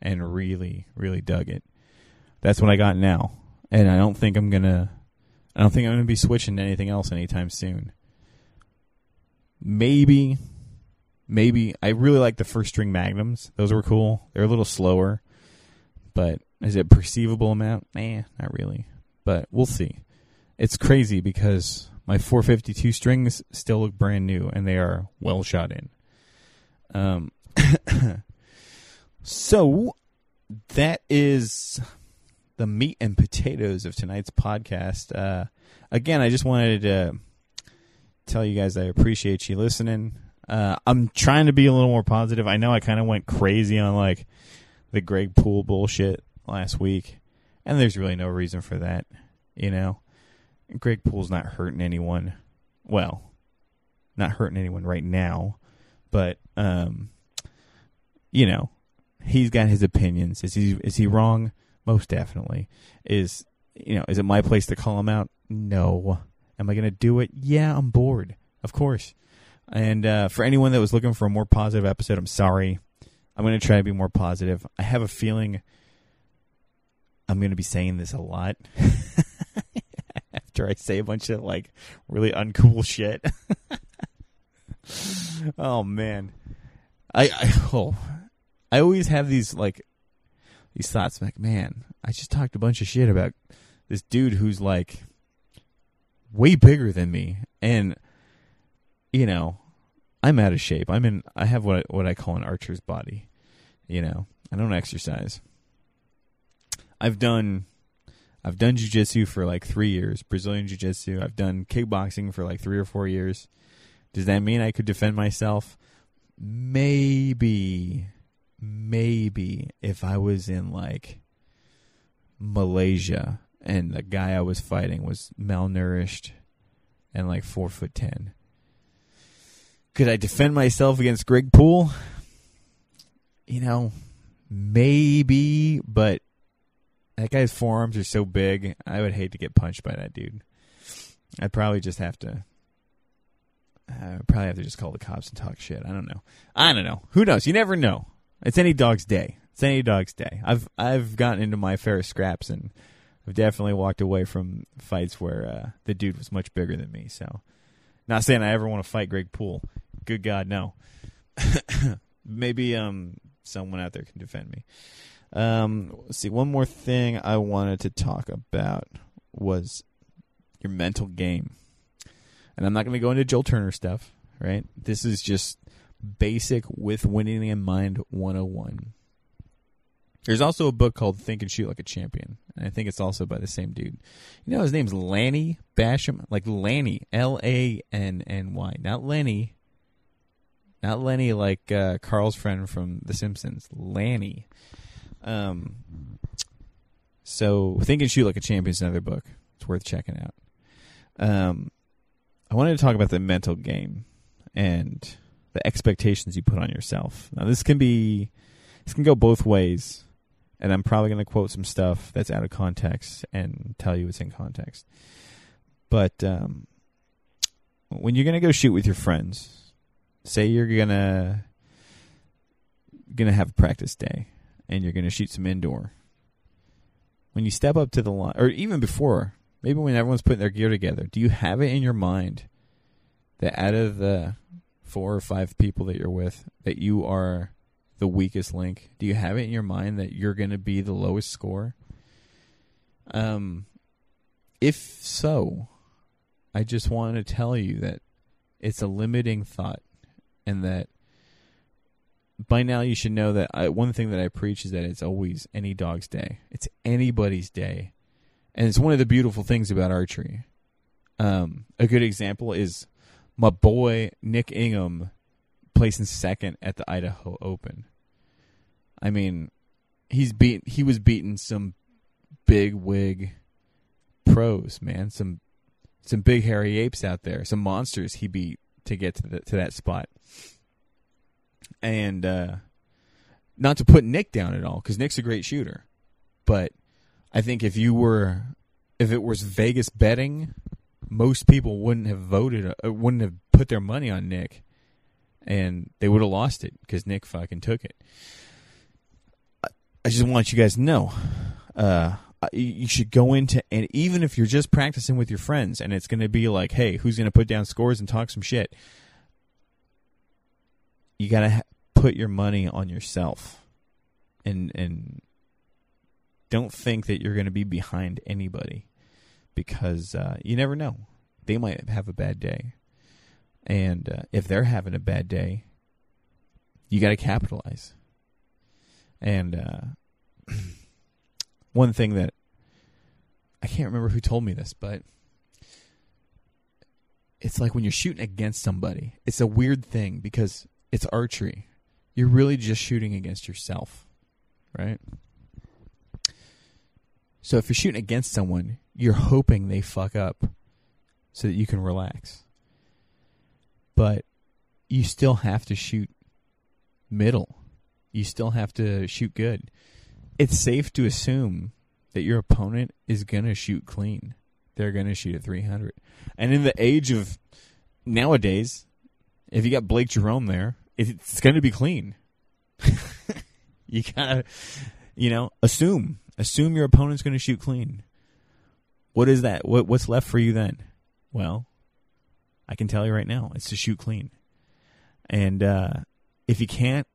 and really, really dug it. That's what I got now. and I don't think I'm gonna. I don't think I'm gonna be switching to anything else anytime soon. Maybe, maybe I really like the first string magnums. Those were cool. They're a little slower, but is it perceivable amount? Nah, not really. But we'll see. It's crazy because my 452 strings still look brand new and they are well shot in. Um, so that is the meat and potatoes of tonight's podcast. Uh, again, I just wanted to tell you guys I appreciate you listening. Uh, I'm trying to be a little more positive. I know I kind of went crazy on like the Greg Poole bullshit last week, and there's really no reason for that. You know, Greg Poole's not hurting anyone. Well, not hurting anyone right now, but um, you know, he's got his opinions. Is he is he wrong? Most definitely. Is you know, is it my place to call him out? No. Am I going to do it? Yeah, I'm bored. Of course. And uh, for anyone that was looking for a more positive episode, I'm sorry. I'm going to try to be more positive. I have a feeling I'm going to be saying this a lot after I say a bunch of like really uncool shit. oh man. I, I oh I always have these like these thoughts like, man, I just talked a bunch of shit about this dude who's like way bigger than me and you know, I'm out of shape. I'm in I have what I, what I call an archer's body. You know, I don't exercise. I've done I've done jujitsu for like 3 years, Brazilian jiu-jitsu. I've done kickboxing for like 3 or 4 years. Does that mean I could defend myself? Maybe maybe if I was in like Malaysia and the guy I was fighting was malnourished and like four foot ten. Could I defend myself against Greg Poole? You know, maybe, but that guy's forearms are so big. I would hate to get punched by that dude. I'd probably just have to. I would probably have to just call the cops and talk shit. I don't know. I don't know. Who knows? You never know. It's any dog's day. It's any dog's day. I've I've gotten into my fair scraps and I've definitely walked away from fights where uh, the dude was much bigger than me. So, not saying I ever want to fight Greg Poole. Good God, no. Maybe um someone out there can defend me. Um, see. One more thing I wanted to talk about was your mental game, and I'm not going to go into Joel Turner stuff. Right. This is just basic with winning in mind 101. There's also a book called Think and Shoot Like a Champion. And I think it's also by the same dude. You know, his name's Lanny Bassham, Like Lanny, L A N N Y. Not Lenny. Not Lenny like uh, Carl's friend from The Simpsons. Lanny. Um, so Think and Shoot Like a Champion is another book. It's worth checking out. Um, I wanted to talk about the mental game and the expectations you put on yourself. Now, this can be, this can go both ways, and I'm probably going to quote some stuff that's out of context and tell you it's in context. But um, when you're going to go shoot with your friends, say you're gonna gonna have a practice day and you're gonna shoot some indoor. When you step up to the line, or even before, maybe when everyone's putting their gear together, do you have it in your mind that out of the four or five people that you're with that you are the weakest link? Do you have it in your mind that you're going to be the lowest score? Um, if so, I just want to tell you that it's a limiting thought, and that by now you should know that I, one thing that I preach is that it's always any dog's day. It's anybody's day, and it's one of the beautiful things about archery. Um, a good example is my boy Nick Ingham placing second at the Idaho Open. I mean, he's beat he was beating some big wig pros, man. Some some big hairy apes out there, some monsters he beat to get to the, to that spot. And uh not to put Nick down at all cuz Nick's a great shooter. But I think if you were if it was Vegas betting most people wouldn't have voted, uh, wouldn't have put their money on Nick, and they would have lost it because Nick fucking took it. I just want you guys to know, uh, you should go into and even if you're just practicing with your friends and it's going to be like hey who's going to put down scores and talk some shit you got to put your money on yourself. And and don't think that you're going to be behind anybody because uh, you never know. They might have a bad day. And uh, if they're having a bad day you got to capitalize. And uh, one thing that I can't remember who told me this, but it's like when you're shooting against somebody, it's a weird thing because it's archery. You're really just shooting against yourself, right? So if you're shooting against someone, you're hoping they fuck up so that you can relax. But you still have to shoot middle. You still have to shoot good. It's safe to assume that your opponent is going to shoot clean. They're going to shoot at 300. And in the age of nowadays, if you got Blake Jerome there, it's going to be clean. you got to, you know, assume. Assume your opponent's going to shoot clean. What is that? What what's left for you then? Well, I can tell you right now, it's to shoot clean. And uh, if you can't,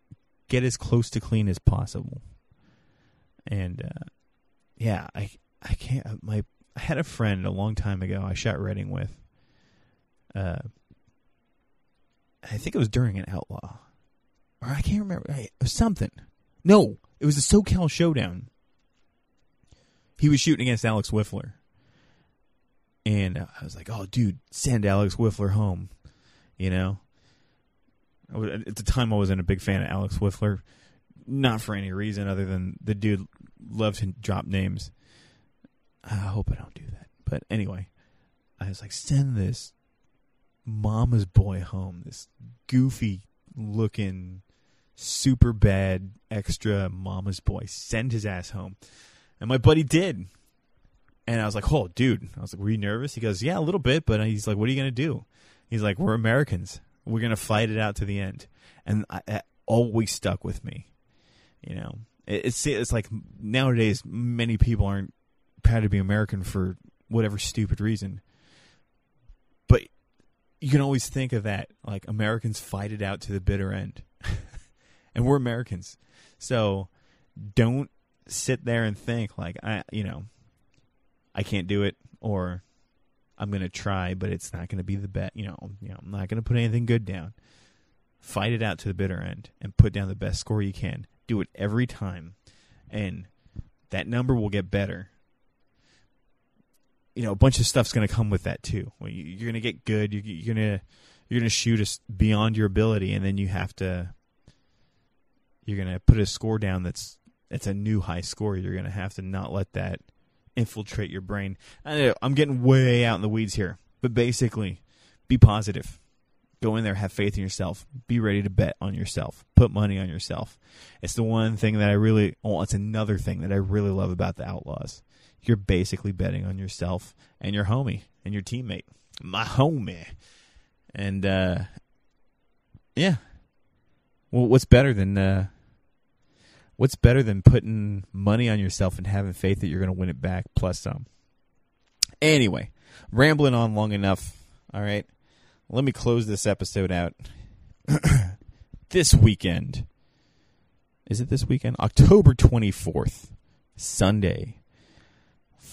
get as close to clean as possible. And uh, yeah, I I can't. Uh, my I had a friend a long time ago. I shot Redding with. Uh, I think it was during an outlaw, or I can't remember. Was something. No, it was a SoCal Showdown. He was shooting against Alex Wifler, and I was like, "Oh, dude, send Alex Wifler home," you know. At the time, I wasn't a big fan of Alex Wifler, not for any reason other than the dude loves to drop names. I hope I don't do that. But anyway, I was like, send this mama's boy home. This goofy looking, super bad, extra mama's boy. Send his ass home. And my buddy did. And I was like, oh, dude. I was like, were you nervous? He goes, yeah, a little bit. But he's like, what are you going to do? He's like, we're Americans. We're going to fight it out to the end. And I, that always stuck with me. You know, it's it's like nowadays many people aren't proud to be American for whatever stupid reason. You can always think of that like Americans fight it out to the bitter end. and we're Americans. So don't sit there and think like I you know I can't do it or I'm going to try but it's not going to be the best, you know, you know, I'm not going to put anything good down. Fight it out to the bitter end and put down the best score you can do it every time, and that number will get better. You know, a bunch of stuff's going to come with that too. You're going to get good. You're going to you're going to shoot beyond your ability, and then you have to you're going to put a score down that's that's a new high score. You're going to have to not let that infiltrate your brain. I know, I'm getting way out in the weeds here, but basically, be positive. Go in there, have faith in yourself. Be ready to bet on yourself. Put money on yourself. It's the one thing that I really, oh, it's another thing that I really love about the Outlaws. You're basically betting on yourself and your homie and your teammate. My homie. And, uh, yeah. Well, what's better than, uh, what's better than putting money on yourself and having faith that you're going to win it back plus some? Anyway, rambling on long enough. All right let me close this episode out. this weekend. Is it this weekend? October 24th, Sunday.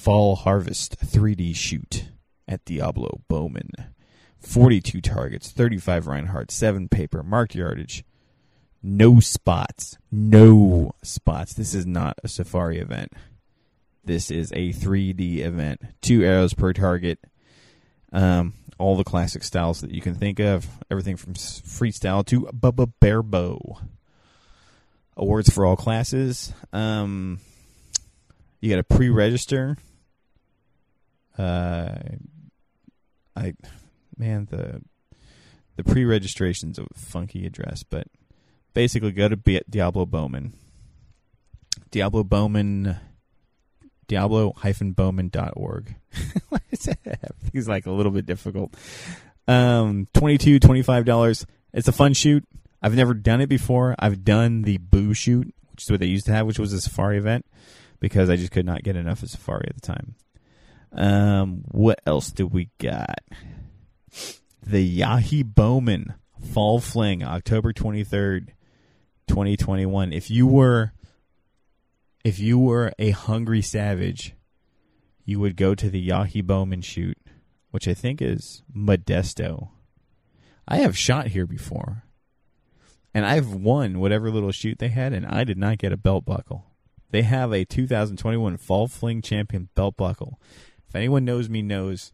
Fall Harvest 3D shoot at Diablo Bowmen. 42 targets, 35 Rinehart, 7 paper, marked yardage. No spots. No spots. This is not a safari event. This is a 3D event. Two arrows per target. Um, all the classic styles that you can think of, everything from freestyle to Bubba Bear Bow. Awards for all classes. Um, you got to pre-register. Uh, I, man, the the pre-registration's a funky address, but basically go to Diablo Bowmen. Diablo Bowmen diablo-bowman.org. Everything's like a little bit difficult. Um, $22, $25. It's a fun shoot. I've never done it before. I've done the Boo shoot, which is what they used to have, which was a safari event. because I just could not get enough of Safari at the time. Um, what else do we got? The Yahi Bowmen Fall Fling, October twenty third, twenty twenty one. If you were, if you were a hungry savage, you would go to the Yahi Bowmen shoot, which I think is Modesto. I have shot here before, and I've won whatever little shoot they had, and I did not get a belt buckle. They have a 2021 Fall Fling Champion belt buckle. If anyone knows me, knows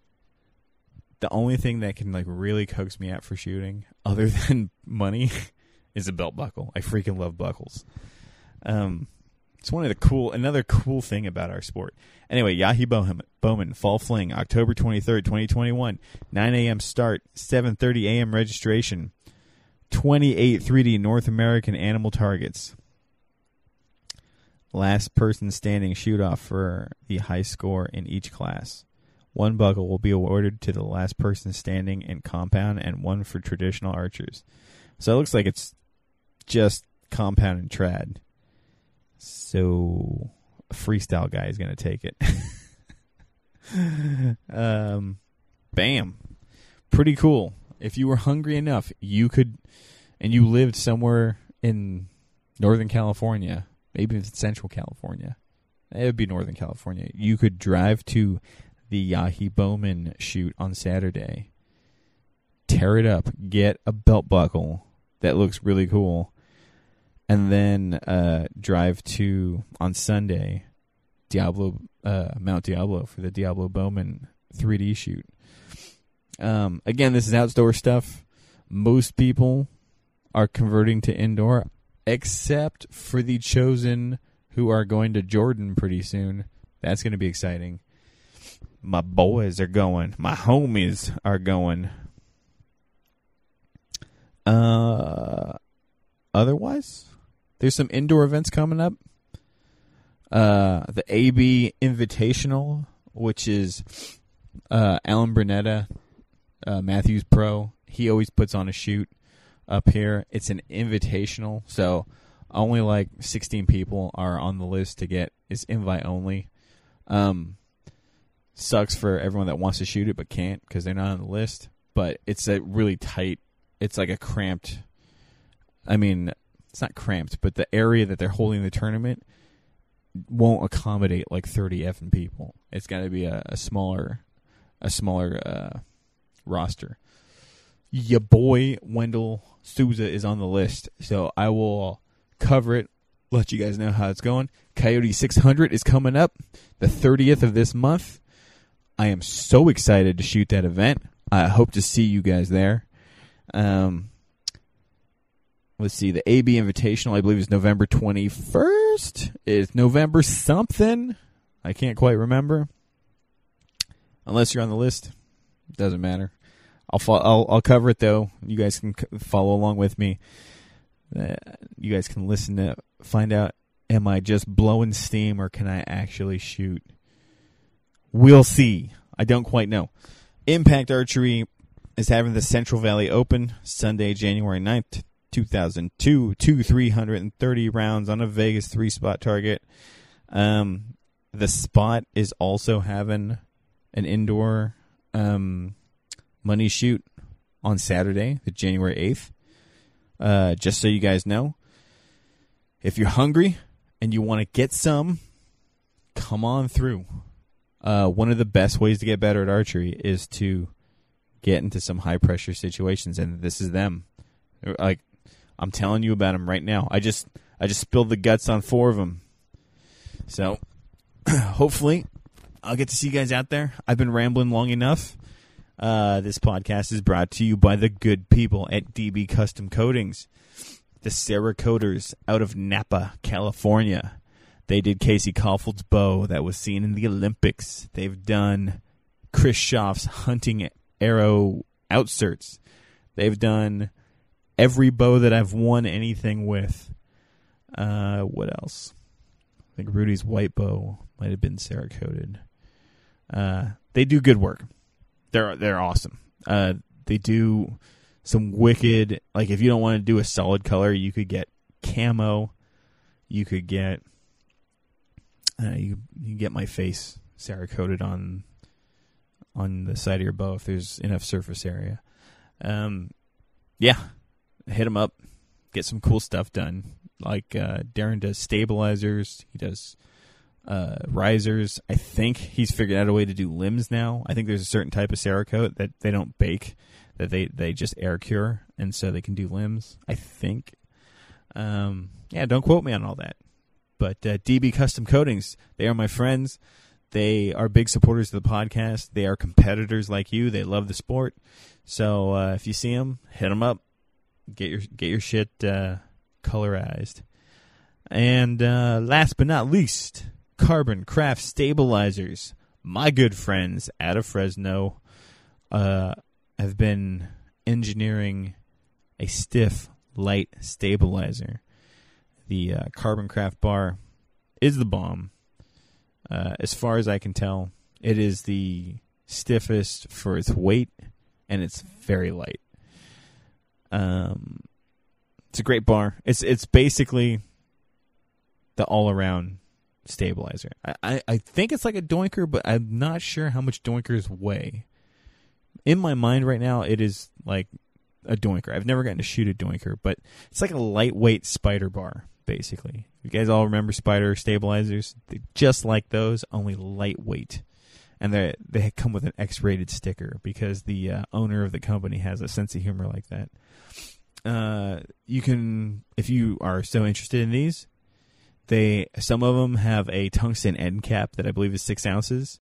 the only thing that can like really coax me out for shooting, other than money, is a belt buckle. I freaking love buckles. Um, it's one of the cool, another cool thing about our sport. Anyway, Yahi Bowmen, Bowman Fall Fling, October 23rd, 2021, 9 a.m. start, 7.30 a.m. registration, 28 3D North American animal targets. Last person standing shoot off for the high score in each class. One buckle will be awarded to the last person standing in compound and one for traditional archers. So it looks like it's just compound and trad. So a freestyle guy is going to take it. um, bam. Pretty cool. If you were hungry enough, you could, and you lived somewhere in Northern California, maybe even Central California. It would be Northern California. You could drive to the Yahi Bowmen shoot on Saturday, tear it up, get a belt buckle that looks really cool, and then uh, drive to on Sunday Diablo uh, Mount Diablo for the Diablo Bowmen 3D shoot. Um, again, this is outdoor stuff. Most people are converting to indoor, except for the chosen who are going to Jordan pretty soon. That's going to be exciting. My boys are going. My homies are going. Uh, otherwise, there's some indoor events coming up. Uh, the AB Invitational, which is uh, Alan Burnetta, uh, Mathews Pro. He always puts on a shoot up here. It's an invitational, so only like 16 people are on the list to get. It's invite only. Um, sucks for everyone that wants to shoot it but can't because they're not on the list. But it's a really tight. It's like a cramped. I mean, it's not cramped, but the area that they're holding the tournament won't accommodate like 30 effing people. It's got to be a, a, smaller, a smaller uh, roster. Your boy Wendell Souza is on the list, so I will cover it. Let you guys know how it's going. Coyote 600 is coming up the 30th of this month. I am so excited to shoot that event. I hope to see you guys there. Um, let's see, the AB Invitational, I believe, is November 21st. It's November something. I can't quite remember. Unless you're on the list, doesn't matter. I'll I'll, I'll cover it though. You guys can follow along with me. Uh, you guys can listen to find out. Am I just blowing steam or can I actually shoot? We'll see. I don't quite know. Impact Archery is having the Central Valley Open Sunday, January 9th, 2002. Two 330 rounds on a Vegas three spot target. Um, the spot is also having an indoor um, money shoot on Saturday, the January 8th. Uh, just so you guys know, if you're hungry and you want to get some, come on through. Uh, one of the best ways to get better at archery is to get into some high pressure situations, and this is them. Like I'm telling you about them right now. I just I just spilled the guts on four of them. So hopefully I'll get to see you guys out there. I've been rambling long enough. Uh, this podcast is brought to you by the good people at DB Custom Coatings, the Cerakoters out of Napa, California. They did Casey Kaufhold's bow that was seen in the Olympics. They've done Chris Schaff's hunting arrow outserts. They've done every bow that I've won anything with. Uh, what else? I think Rudy's white bow might have been Cerakoted. Uh, they do good work. They're they're awesome. Uh, they do some wicked like if you don't want to do a solid color, you could get camo. You could get Uh, you you get my face Cerakoted on on the side of your bow if there's enough surface area. Um, yeah, hit them up, get some cool stuff done. Like uh, Darren does stabilizers, he does uh, risers. I think he's figured out a way to do limbs now. I think there's a certain type of Cerakote that they don't bake, that they they just air cure, and so they can do limbs. I think. Um, yeah, don't quote me on all that. But uh, DB Custom Coatings, they are my friends. They are big supporters of the podcast. They are competitors like you. They love the sport. So uh, if you see them, hit them up. Get your get your shit uh, colorized. And uh, last but not least, Carbon Craft Stabilizers. My good friends out of Fresno uh, have been engineering a stiff light stabilizer. The uh, Carbon Craft bar is the bomb. Uh, as far as I can tell, it is the stiffest for its weight, and it's very light. Um, it's a great bar. It's it's basically the all around stabilizer. I, I, I think it's like a doinker, but I'm not sure how much doinkers weigh. In my mind right now, it is like a doinker. I've never gotten to shoot a doinker, but it's like a lightweight spider bar, basically. You guys all remember spider stabilizers? They're just like those, only lightweight. And they they come with an X-rated sticker because the uh, owner of the company has a sense of humor like that. Uh, you can, if you are so interested in these, they some of them have a tungsten end cap that I believe is six ounces.